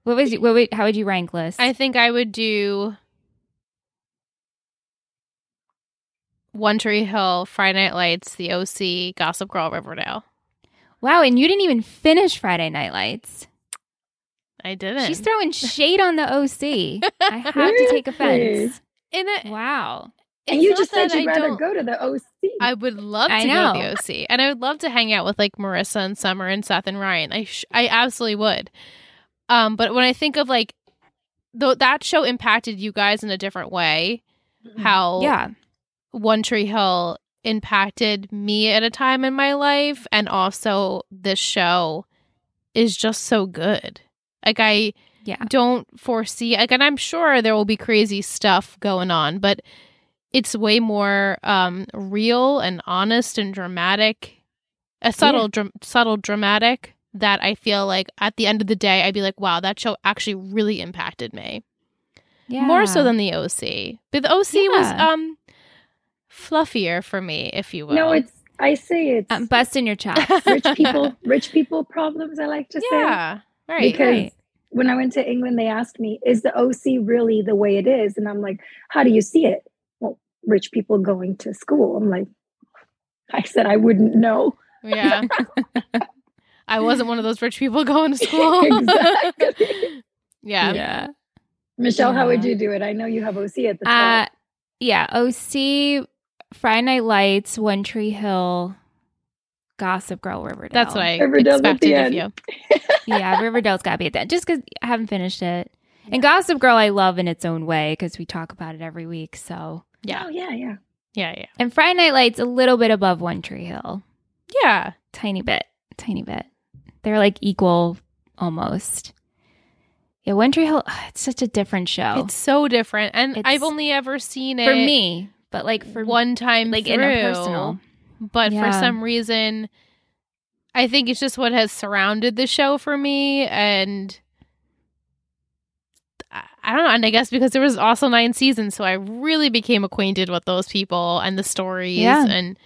What was you, what would, how would you rank list? I think I would do One Tree Hill, Friday Night Lights, The OC, Gossip Girl, Riverdale. wow, and you didn't even finish Friday Night Lights. I didn't. She's throwing shade on the OC. I have to take offense. in it. Wow. and you just said you'd I rather don't- go to the OC. I would love to I go to the OC, and I would love to hang out with like Marissa and Summer and Seth and Ryan. I sh- I absolutely would. Um, but when I think of like, though that show impacted you guys in a different way, how Yeah. One Tree Hill impacted me at a time in my life, and also this show is just so good. Like I Yeah. don't foresee like and I'm sure there will be crazy stuff going on, but it's way more um real and honest and dramatic. A subtle dram- subtle dramatic that I feel like at the end of the day I'd be like, wow, that show actually really impacted me. Yeah. More so than the OC. But the OC was um fluffier for me, if you will. No, it's I say it's um, busting your chops. rich people rich people problems i like to say yeah. Right. because right. when i went to england they asked me is the oc really the way it is and i'm like how do you see it well rich people going to school i'm like i said i wouldn't know Yeah. I wasn't one of those rich people going to school. Exactly. yeah. yeah. michelle how would you do it i know you have oc at the Uh, yeah. OC, Friday Night Lights, One Tree Hill, Gossip Girl, Riverdale. That's what I Riverdale's at the expected of you. yeah, Riverdale's got to be at that. Just because I haven't finished it. And Gossip Girl, I love in its own way because we talk about it every week. So, Yeah. oh yeah yeah Yeah. Yeah. and Friday Night Lights a little bit above One Tree Hill, Yeah. tiny bit, tiny bit. They're like equal almost. Yeah, One Tree Hill. It's such a different show It's so different. And It's- I've only ever seen it for me, but like for one time like through, in a personal. But for some reason, I think it's just what has surrounded the show for me. And I don't know. And I guess because there was also nine seasons, so I really became acquainted with those people and the stories. Yeah. And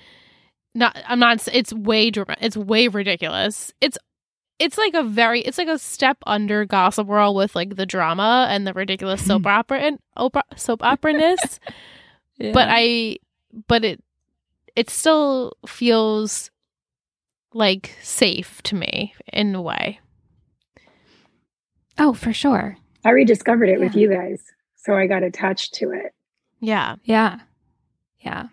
not, I'm not. It's way. It's way ridiculous. It's it's like a very it's like a step under Gossip World with like the drama and the ridiculous soap opera and opera, soap opera ness. But I but it it still feels like safe to me in a way. oh, for sure. i rediscovered it with you guys so i got attached to it Yeah. Yeah. Yeah.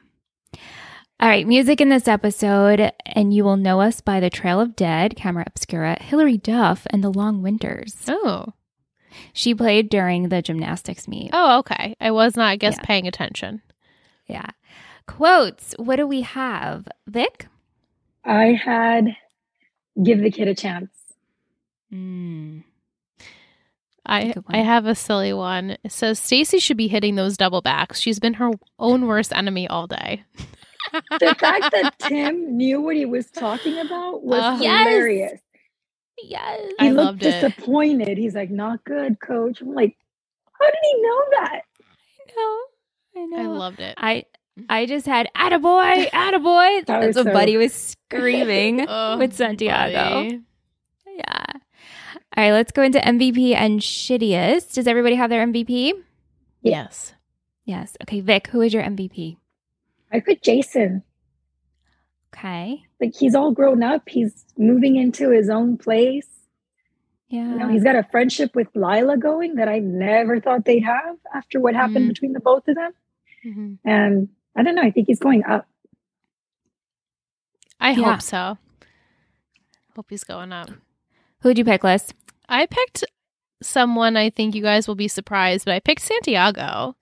All right, music in this episode, and you will know us by The Trail of Dead, Camera Obscura, Hilary Duff, and The Long Winters. Oh. She played during the gymnastics meet. Oh, okay. I was not I guess Yeah. paying attention. Yeah. Quotes. What do we have? Vic? i had give the kid a chance Mm. I I have a silly one. It says Stacy should be hitting those double backs. She's been her own worst enemy all day. the fact that tim knew what he was talking about was Uh, hilarious Yes. he I looked loved it. disappointed he's like not good coach i'm like how did he know that know. I know. I loved it. I I just had attaboy, attaboy. That That's what so- Buddy was screaming Oh, with Santiago. buddy. Yeah. All right, let's go into MVP and shittiest. Does everybody have their MVP? Yes. Yes. Okay, Vic, who is your MVP? i put jason Okay. like he's all grown up he's moving into his own place Yeah. you know he's got a friendship with lyla going that i never thought they'd have after what happened Mhm. between the both of them Mhm. and i don't know i think he's going up I Yeah. hope so. Hope he's going up. Who'd you pick, Liz? I picked someone I think you guys will be surprised, but I picked Santiago.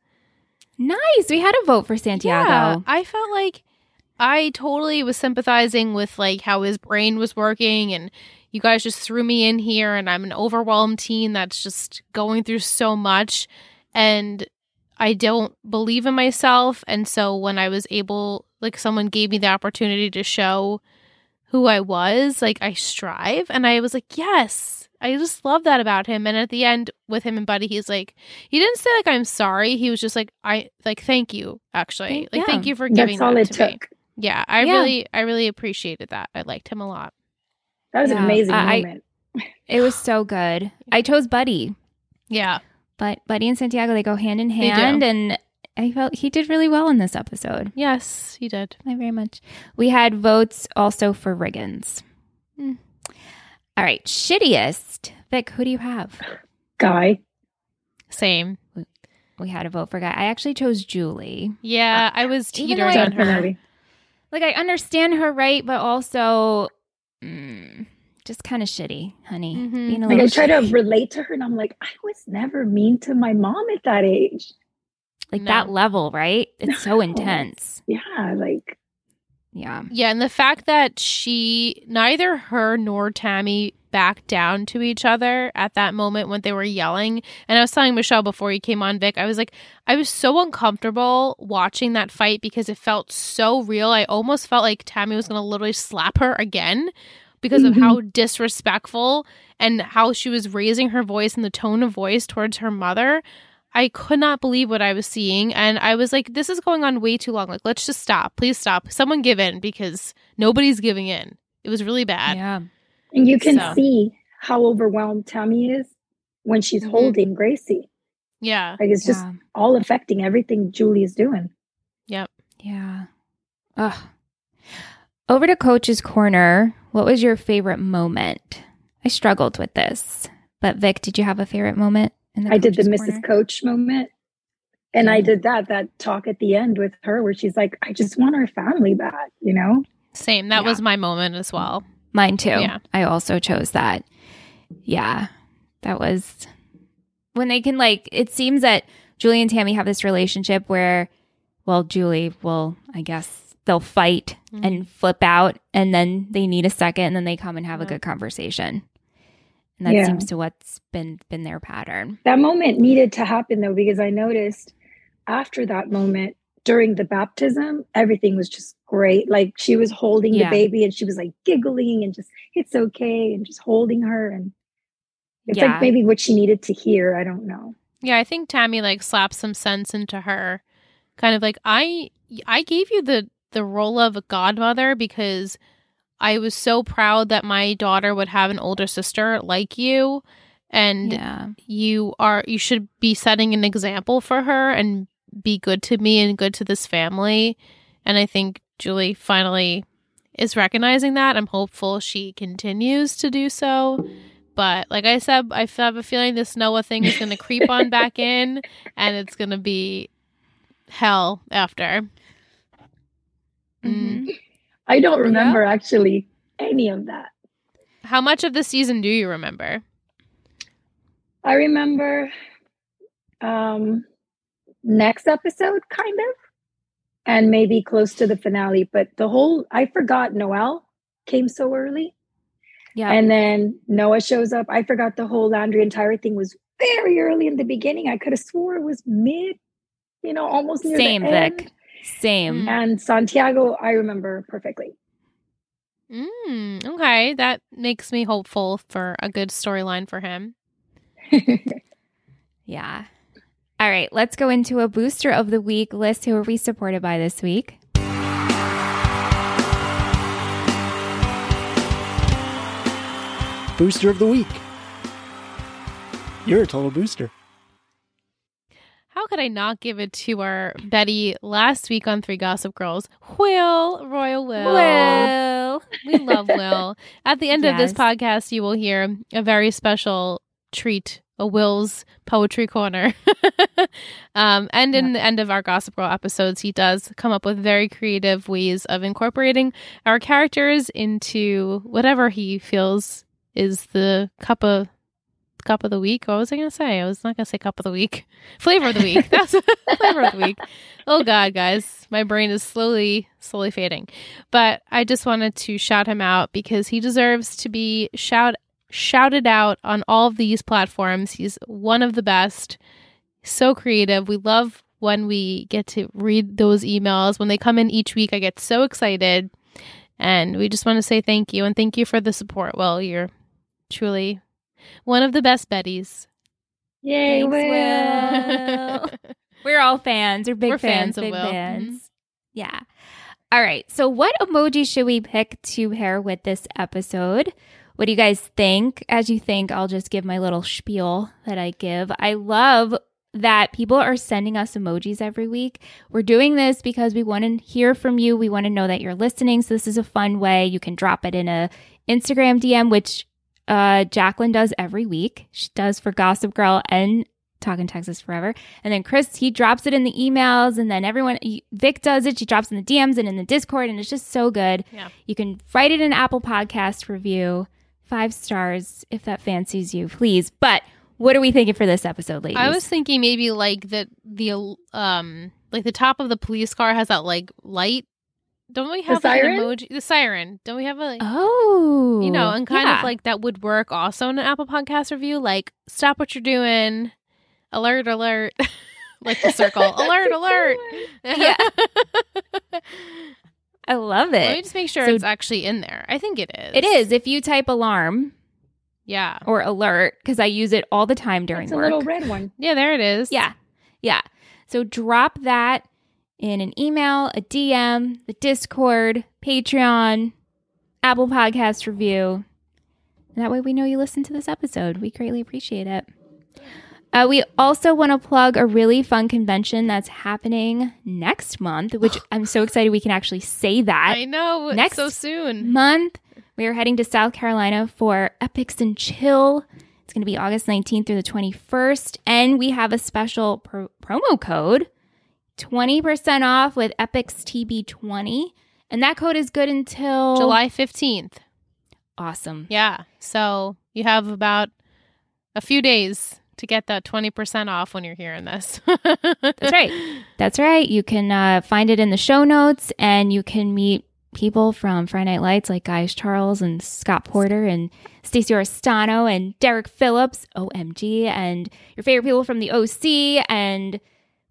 Nice. We had a vote for Santiago. Yeah, I felt like I totally was sympathizing with like how his brain was working and you guys just threw me in here and I'm an overwhelmed teen that's just going through so much and I don't believe in myself and so when I was able like someone gave me the opportunity to show who I was, like I strive and I was like, "Yes, I just love that about him. And at the end with him and Buddy, he's like, he didn't say like I'm sorry. He was just like, I like thank you actually, like Yeah. thank you for giving That's all that it to me. Yeah, I Yeah. really, I really appreciated that. I liked him a lot. That was Yeah, an amazing I- I- It was so good. I chose Buddy, Yeah, but Buddy and Santiago they go hand in hand, and I felt he did really well in this episode. yes, he did. I very much. We had votes also for Riggins. Hmm. All right, shittiest. Vic, who do you have? Guy. Same. We had a vote for guy. I actually chose Julie. Yeah, I was teetering on her. Definitely. Like I understand her right, but also mm, just kind of shitty, honey. Mhm. Being a Like I little try to relate to her and I'm like, I was never mean to my mom at that age. like No. that level, right? It's so intense. Yeah, like Yeah. Yeah, and the fact that she neither her nor Tammy backed down to each other at that moment when they were yelling. And I was telling Michelle before you came on, Vic, I was like, I was so uncomfortable watching that fight because it felt so real. I almost felt like Tammy was going to literally slap her again because of Mhm. how disrespectful and how she was raising her voice and the tone of voice towards her mother. I could not believe what I was seeing. And I was like, this is going on way too long. Like, let's just stop. Please stop. Someone give in because nobody's giving in. It was really bad. Yeah. and you can So- see how overwhelmed Tammy is when she's Mhm. holding Gracie. Yeah. Like it's just all affecting everything Julie is doing. Yep. Yeah. Ugh. Over to Coach's Corner. What was your favorite moment? I struggled with this, but Vic, did you have a favorite moment? In the I did the Coach's Mrs. Coach moment. And I did that, that talk at the end with her where she's like, I just want our family back, you know? Same. That Yeah. was my moment as well. Mine too. Yeah. I also chose that. Yeah. That was when they can like it seems that Julie and Tammy have this relationship where well, Julie will I guess they'll fight Mhm. and flip out and then they need a second and then they come and have a good conversation. And that Yeah. seems to what's been been their pattern. That moment needed to happen though, because I noticed after that moment during the baptism, everything was just great. Like she was holding Yeah. the baby and she was like giggling and just, it's okay, and just holding her. And it's Yeah. like maybe what she needed to hear. I don't know. Yeah, I think Tammy like slapped some sense into her. Kind of like I I gave you the the role of a godmother because I was so proud that my daughter would have an older sister like you and yeah. you are you should be setting an example for her and be good to me and good to this family. And I think Julie finally is recognizing that. I'm hopeful she continues to do so. But like I said, I have a feeling this Noah thing is going to creep on back in and it's going to be hell after. Mm. Mhm. I don't remember actually any of that. How much of the season do you remember? I remember um next episode kind of and maybe close to the finale, but the whole I forgot Noel came so early. Yeah. And then Noah shows up. I forgot the whole Landry entire thing was very early in the beginning. I could have swore it was mid, you know, almost near Same, the end. Vic. Same. And Santiago, I remember perfectly. Mm, okay, that makes me hopeful for a good storyline for him. Yeah. All right, let's go into a booster of the week list. Who are we supported by this week? Booster of the week. You're a total booster. How could I not give it to our Betty last week on Three Gossip Girls? Will, Royal Will. Will. We love Will. At the end of this podcast, you will hear a very special treat, a Will's poetry corner. um, and in the end of our Gossip Girl episodes, he does come up with very creative ways of incorporating our characters into whatever he feels is the cup of cup of the week. What was I going to say? I was not going to say cup of the week. Flavor of the week. That's flavor of the week. Oh God, guys, my brain is slowly, slowly fading. But I just wanted to shout him out because he deserves to be shout shouted out on all of these platforms. He's one of the best. So creative. We love when we get to read those emails. When they come in each week, I get so excited. And we just want to say thank you and thank you for the support. Well, you're truly one of the best Bettys. Yay, Thanks, Will. Will. We're all fans. We're big We're fans, fans of big Will. fans. Mhm. Yeah. All right. So, what emoji should we pick to pair with this episode? What do you guys think? As you think, I'll just give my little spiel that I give. I love that people are sending us emojis every week. We're doing this because we want to hear from you. We want to know that you're listening. So, this is a fun way. You can drop it in a Instagram DM, which uh, Jacqueline does every week. She does for Gossip Girl and Talkin' Texas Forever. And then Chris, he drops it in the emails, and then everyone, Vic does it. She drops in the DMs and in the Discord, and it's just so good. Yeah. You can write it in Apple Podcast review, five stars if that fancies you, please. But what are we thinking for this episode, ladies? I was thinking maybe like the the um like the top of the police car has that like light. Don't we have like, an siren? emoji? The siren. Don't we have a like, oh, you know, and kind yeah. of like that would work also in an Apple Podcast review. Like, stop what you're doing. Alert! Alert! like the circle. alert! Alert! Yeah. I love it. Let me just make sure So- it's actually in there. I think it is. It is if you type alarm Yeah. or alert because I use it all the time during It's a work. little red one. Yeah. There it is. Yeah. Yeah. So drop that in an email, a DM, the Discord, Patreon, Apple Podcast review. And that way we know you listened to this episode. We greatly appreciate it. Uh, we also want to plug a really fun convention that's happening next month, which I'm so excited we can actually say that I know. Next so soon. month. We are heading to South Carolina for Epix and Chill. It's going to be August 19th through the 21st. And we have a special pro- promo code 20% off with EPIXTB20. And that code is good until July fifteenth. Awesome. Yeah. So you have about a few days to get that 20% off when you're hearing this. That's right. That's right. You can uh, find it in the show notes and you can meet people from Friday Night Lights like Gaius Charles and Scott Porter and Stacey Oristano and Derek Phillips, OMG, and your favorite people from the OC and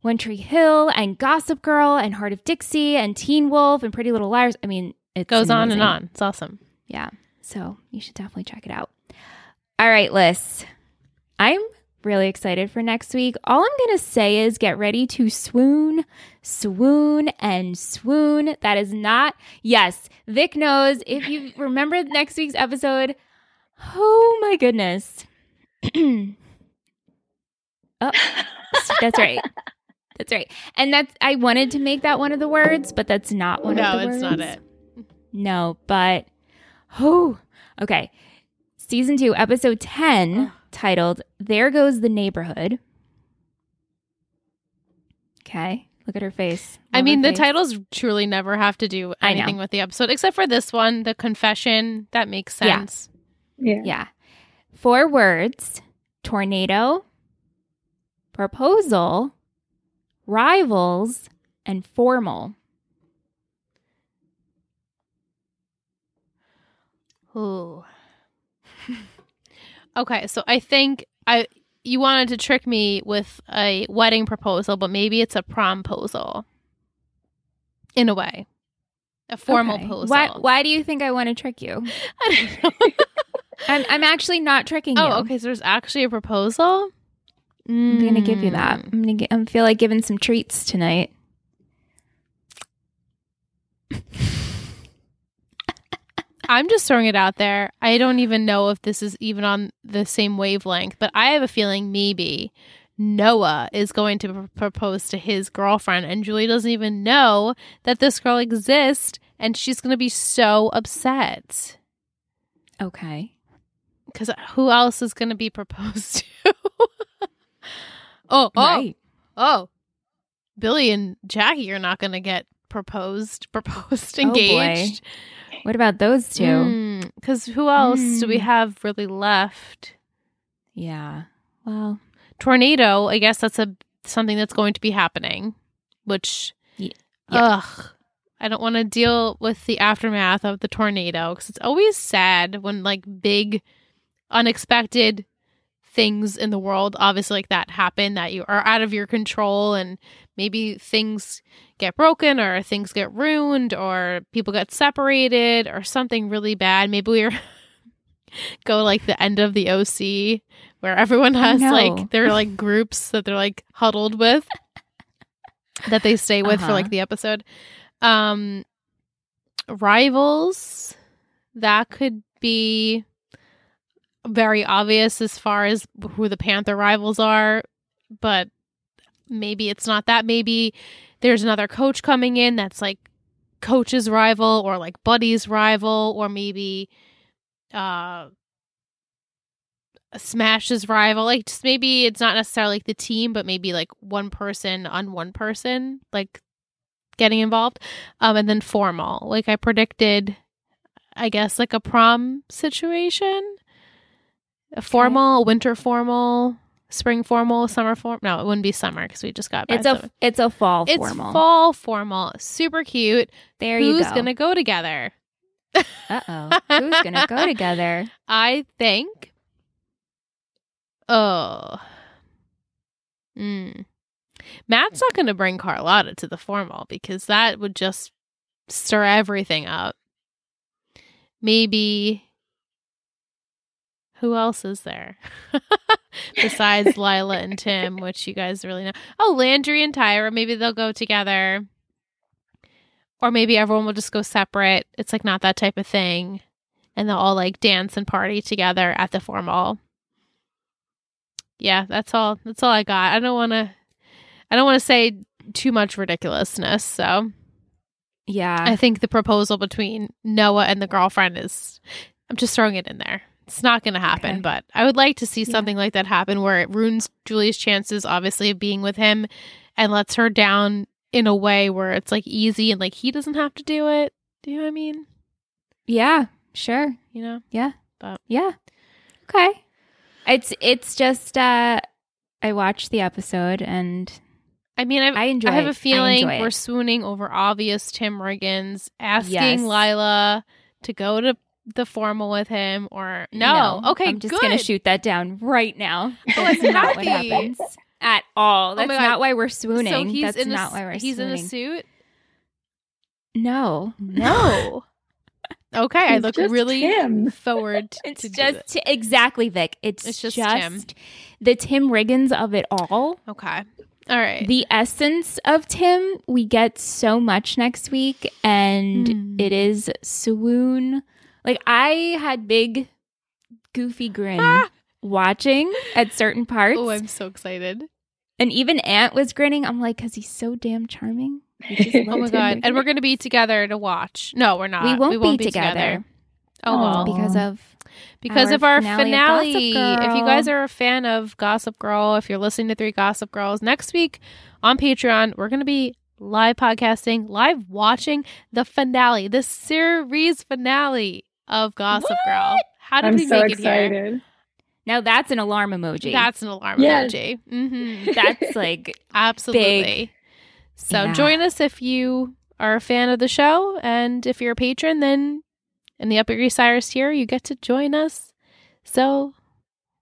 One Tree Hill and Gossip Girl and Hart of Dixie and Teen Wolf and Pretty Little Liars. I mean, it Goes on and on. It's awesome. Yeah. So you should definitely check it out. All right, Liz. I'm really excited for next week. All I'm going to say is get ready to swoon, swoon, and swoon. That is not, yes, Vic knows. If you remember next week's episode, oh my goodness. oh, that's right. That's right. And that's, I wanted to make that one of the words, but that's not one no, of the words. No, it's not it. No, but oh, okay. Season two, episode 10, titled There Goes the Neighborhood. Okay. Look at her face. I mean, her the face. titles truly never have to do anything with the episode, except for this one, the confession. That makes Yeah. sense. Yeah. Yeah. Four words tornado, proposal, rivals, and formal. Ooh. okay, so I think I you wanted to trick me with a wedding proposal, but maybe it's a prom proposal. In a way. A formal Okay. proposal. Why, why do you think I want to trick you? I don't know. I'm, I'm actually not tricking oh, you. oh, okay. So there's actually a proposal. I'm gonna give you that. Mm. I'm gonna get. I feel like giving some treats tonight. I'm just throwing it out there. I don't even know if this is even on the same wavelength, but I have a feeling maybe Noah is going to pr- propose to his girlfriend, and Julie doesn't even know that this girl exists, and she's going to be so upset. Okay. Because who else is going to be proposed to? Oh, oh, Right. oh. Billy and Jackie are not going to get proposed, proposed, Oh, engaged. What about those two? Because who else do we Mm. have really left? Yeah. Well, Tornado, I guess that's a something that's going to be happening, which Ye- yeah. ugh, I don't want to deal with the aftermath of the tornado because it's always sad when like big, unexpected things in the world, obviously like that, happen that you are out of your control and maybe things get broken or things get ruined or people get separated or something really bad. Maybe we're go like the end of the OC where everyone has like their like groups that they're like huddled with that they stay with for Uh-huh. like the episode. Um rivals that could be very obvious as far as who the Panther rivals are, but maybe it's not that. Maybe there's another coach coming in that's like coach's rival or like buddy's rival or maybe uh Smash's rival. Like just maybe it's not necessarily like the team, but maybe like one person on one person, like getting involved. Um and then formal. Like I predicted I guess like a prom situation. A formal, winter formal, spring formal, summer formal. No, it wouldn't be summer because we just got back. it's a so- it's a fall it's formal. fall formal, super cute. there you Who's go. gonna go together? Uh oh. Who's gonna go together? I think. Oh. Mm. Matt's not going to bring Carlotta to the formal because that would just stir everything up. Maybe. Who else is there? Besides Lyla and Tim, which you guys really know. Oh, Landry and Tyra. Maybe they'll go together. Or maybe everyone will just go separate. It's like not that type of thing and they'll all like dance and party together at the formal. Yeah, that's all. That's all I got. I don't want to. I don't want to say too much ridiculousness. So Yeah. I think the proposal between Noah and the girlfriend is. I'm just throwing it in there. It's not going to happen, Okay. but I would like to see Yeah. something like that happen where it ruins Julie's chances, obviously, of being with him, and lets her down in a way where it's like easy and like he doesn't have to do it. Do you know what I mean? yeah. Sure. You know. Yeah. But- yeah. Okay. It's it's just uh I watched the episode and I mean, I've, I enjoy I have it. a feeling we're swooning over obvious Tim Riggins asking Yes. Lyla to go to the formal with him or no. Okay, I'm just good. gonna shoot that down right now. Oh, That's I'm not what happens at all. Oh That's God. not why we're swooning. So he's That's in not a, why we're he's swooning. in a suit. no. No. okay, I look really Tim. forward It's to do just t- exactly Vic. It's, It's just just, Tim. the Tim Riggins of it all. Okay. All right. The essence of Tim, we get so much next week, and Mm. it is swoon. Like I had big, goofy grin Ah! watching at certain parts, oh, I'm so excited. and even Aunt was grinning. I'm like, because he's so damn charming. Oh my god. And we're going to be together to watch. No, we're not. we won't, be, together, Oh well. Because of because our of our finale finale. If you guys are a fan of Gossip Girl, if you're listening to Three Gossip Girls, next week on Patreon, we're going to be live podcasting, live watching the finale, the series finale of Gossip Girl. How did I'm we so make it here? now that's an alarm emoji. That's an alarm Yes. emoji. hmm that's like Absolutely. So Yeah. join us if you are a fan of the show, and if you're a patron, then in the Upper East Cyrus tier, you get to join us. So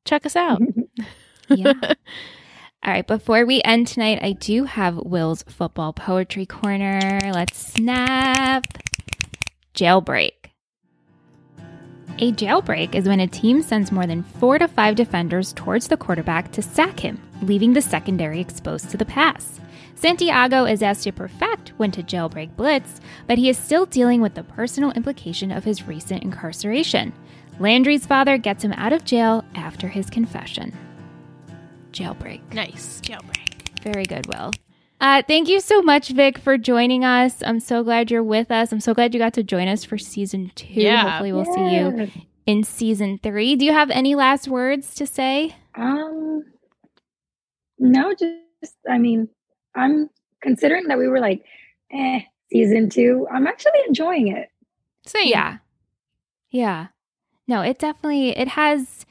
check us out. yeah. All right, before we end tonight, I do have Will's football poetry corner. Let's snap. Jailbreak. A jailbreak is when a team sends more than four to five defenders towards the quarterback to sack him, leaving the secondary exposed to the pass. Santiago is asked to perfect when to jailbreak blitz, but he is still dealing with the personal implication of his recent incarceration. Landry's father gets him out of jail after his confession. Jailbreak. nice jailbreak. Very good, Will. Uh, thank you so much, Vic, for joining us. I'm so glad you're with us. I'm so glad you got to join us for season two. Yeah. Hopefully, we'll see you in season three. Do you have any last words to say? Um, no, just I mean, I'm considering that we were like, eh, season two. I'm actually enjoying it. So Yeah. Yeah. No, it definitely it has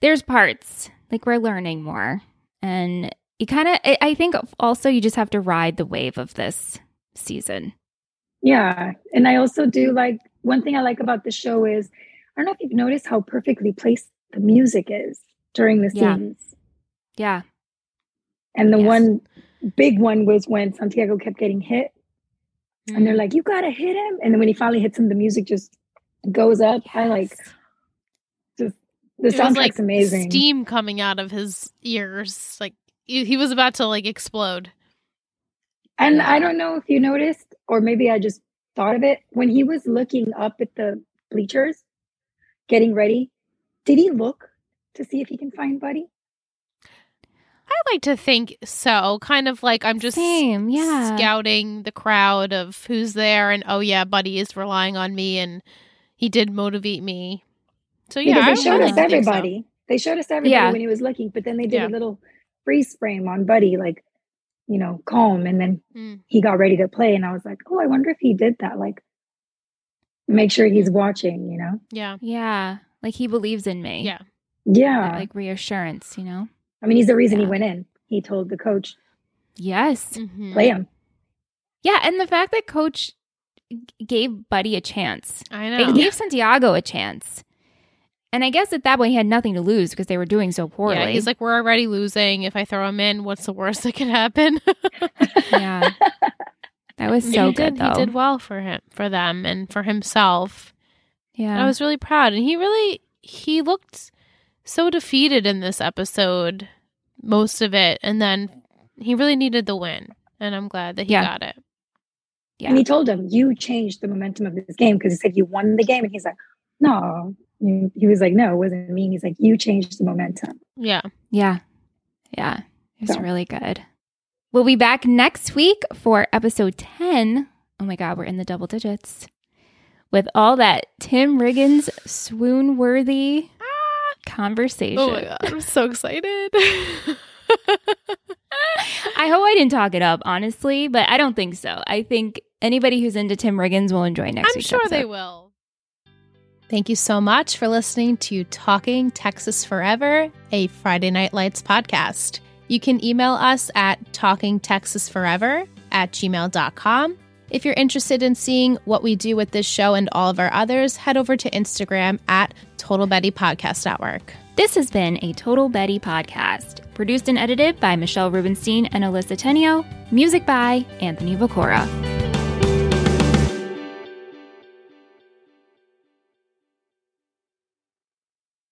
there's parts like we're learning more. And you kind of, I think also you just have to ride the wave of this season. Yeah. And I also do like one thing I like about the show is I don't know if you've noticed how perfectly placed the music is during the scenes. Yeah. And the Yes. one big one was when Santiago kept getting hit and Mm. they're like, You gotta hit him. And then when he finally hits him, the music just goes up. I like just the It was soundtrack's like amazing. steam coming out of his ears. Like he he was about to like explode. And Yeah. I don't know if you noticed, or maybe I just thought of it when he was looking up at the bleachers, getting ready. Did he look to see if he can find Buddy? I like to think so. Kind of like I'm just Same, yeah. scouting the crowd of who's there, and oh yeah, Buddy is relying on me, and he did motivate me. So yeah, because I they showed us like to think so. everybody. They showed us everybody Yeah. when he was looking, but then they did Yeah. a little freeze frame on Buddy, like you know, calm, and then Mm. he got ready to play, and I was like, oh, I wonder if he did that, like make sure he's watching, you know? Yeah, Yeah. Like he believes in me. yeah, Yeah, That, like reassurance, you know? I mean, he's the reason he went in. He told the coach, Yes. Mhm. play him. Yeah. And the fact that coach g- gave Buddy a chance, I they know. gave Santiago a chance. And I guess at that point he had nothing to lose because they were doing so poorly. Yeah, he's like, we're already losing. If I throw him in, what's the worst that can happen? yeah. That was so he good did, though. He did well for him, for them, and for himself. yeah. I was really proud, and he really he looked so defeated in this episode, most of it, and then he really needed the win, and I'm glad that he Yeah. got it. yeah. And he told him, You changed the momentum of this game because he said you won the game. And he's like, No. And He was like, No, it wasn't me. He's like, You changed the momentum. Yeah, Yeah. Yeah. It was So- really good. We'll be back next week for episode 10. Oh my God, we're in the double digits. With all that Tim Riggins swoon worthy ah. conversation. Oh my god, I'm so excited. I hope I didn't talk it up, honestly, but I don't think so. I think anybody who's into Tim Riggins will enjoy next I'm week's sure they will. Thank you so much for listening to Talkin' Texas Forever, a Friday Night Lights podcast. You can email us at talkintexasforever at gmail.com. If you're interested in seeing what we do with this show and all of our others, head over to Instagram at Total Betty Podcast Network. This has been a Total Betty podcast, produced and edited by Michelle Rubenstein and Alyssa Tenio, music by Anthony Viccora.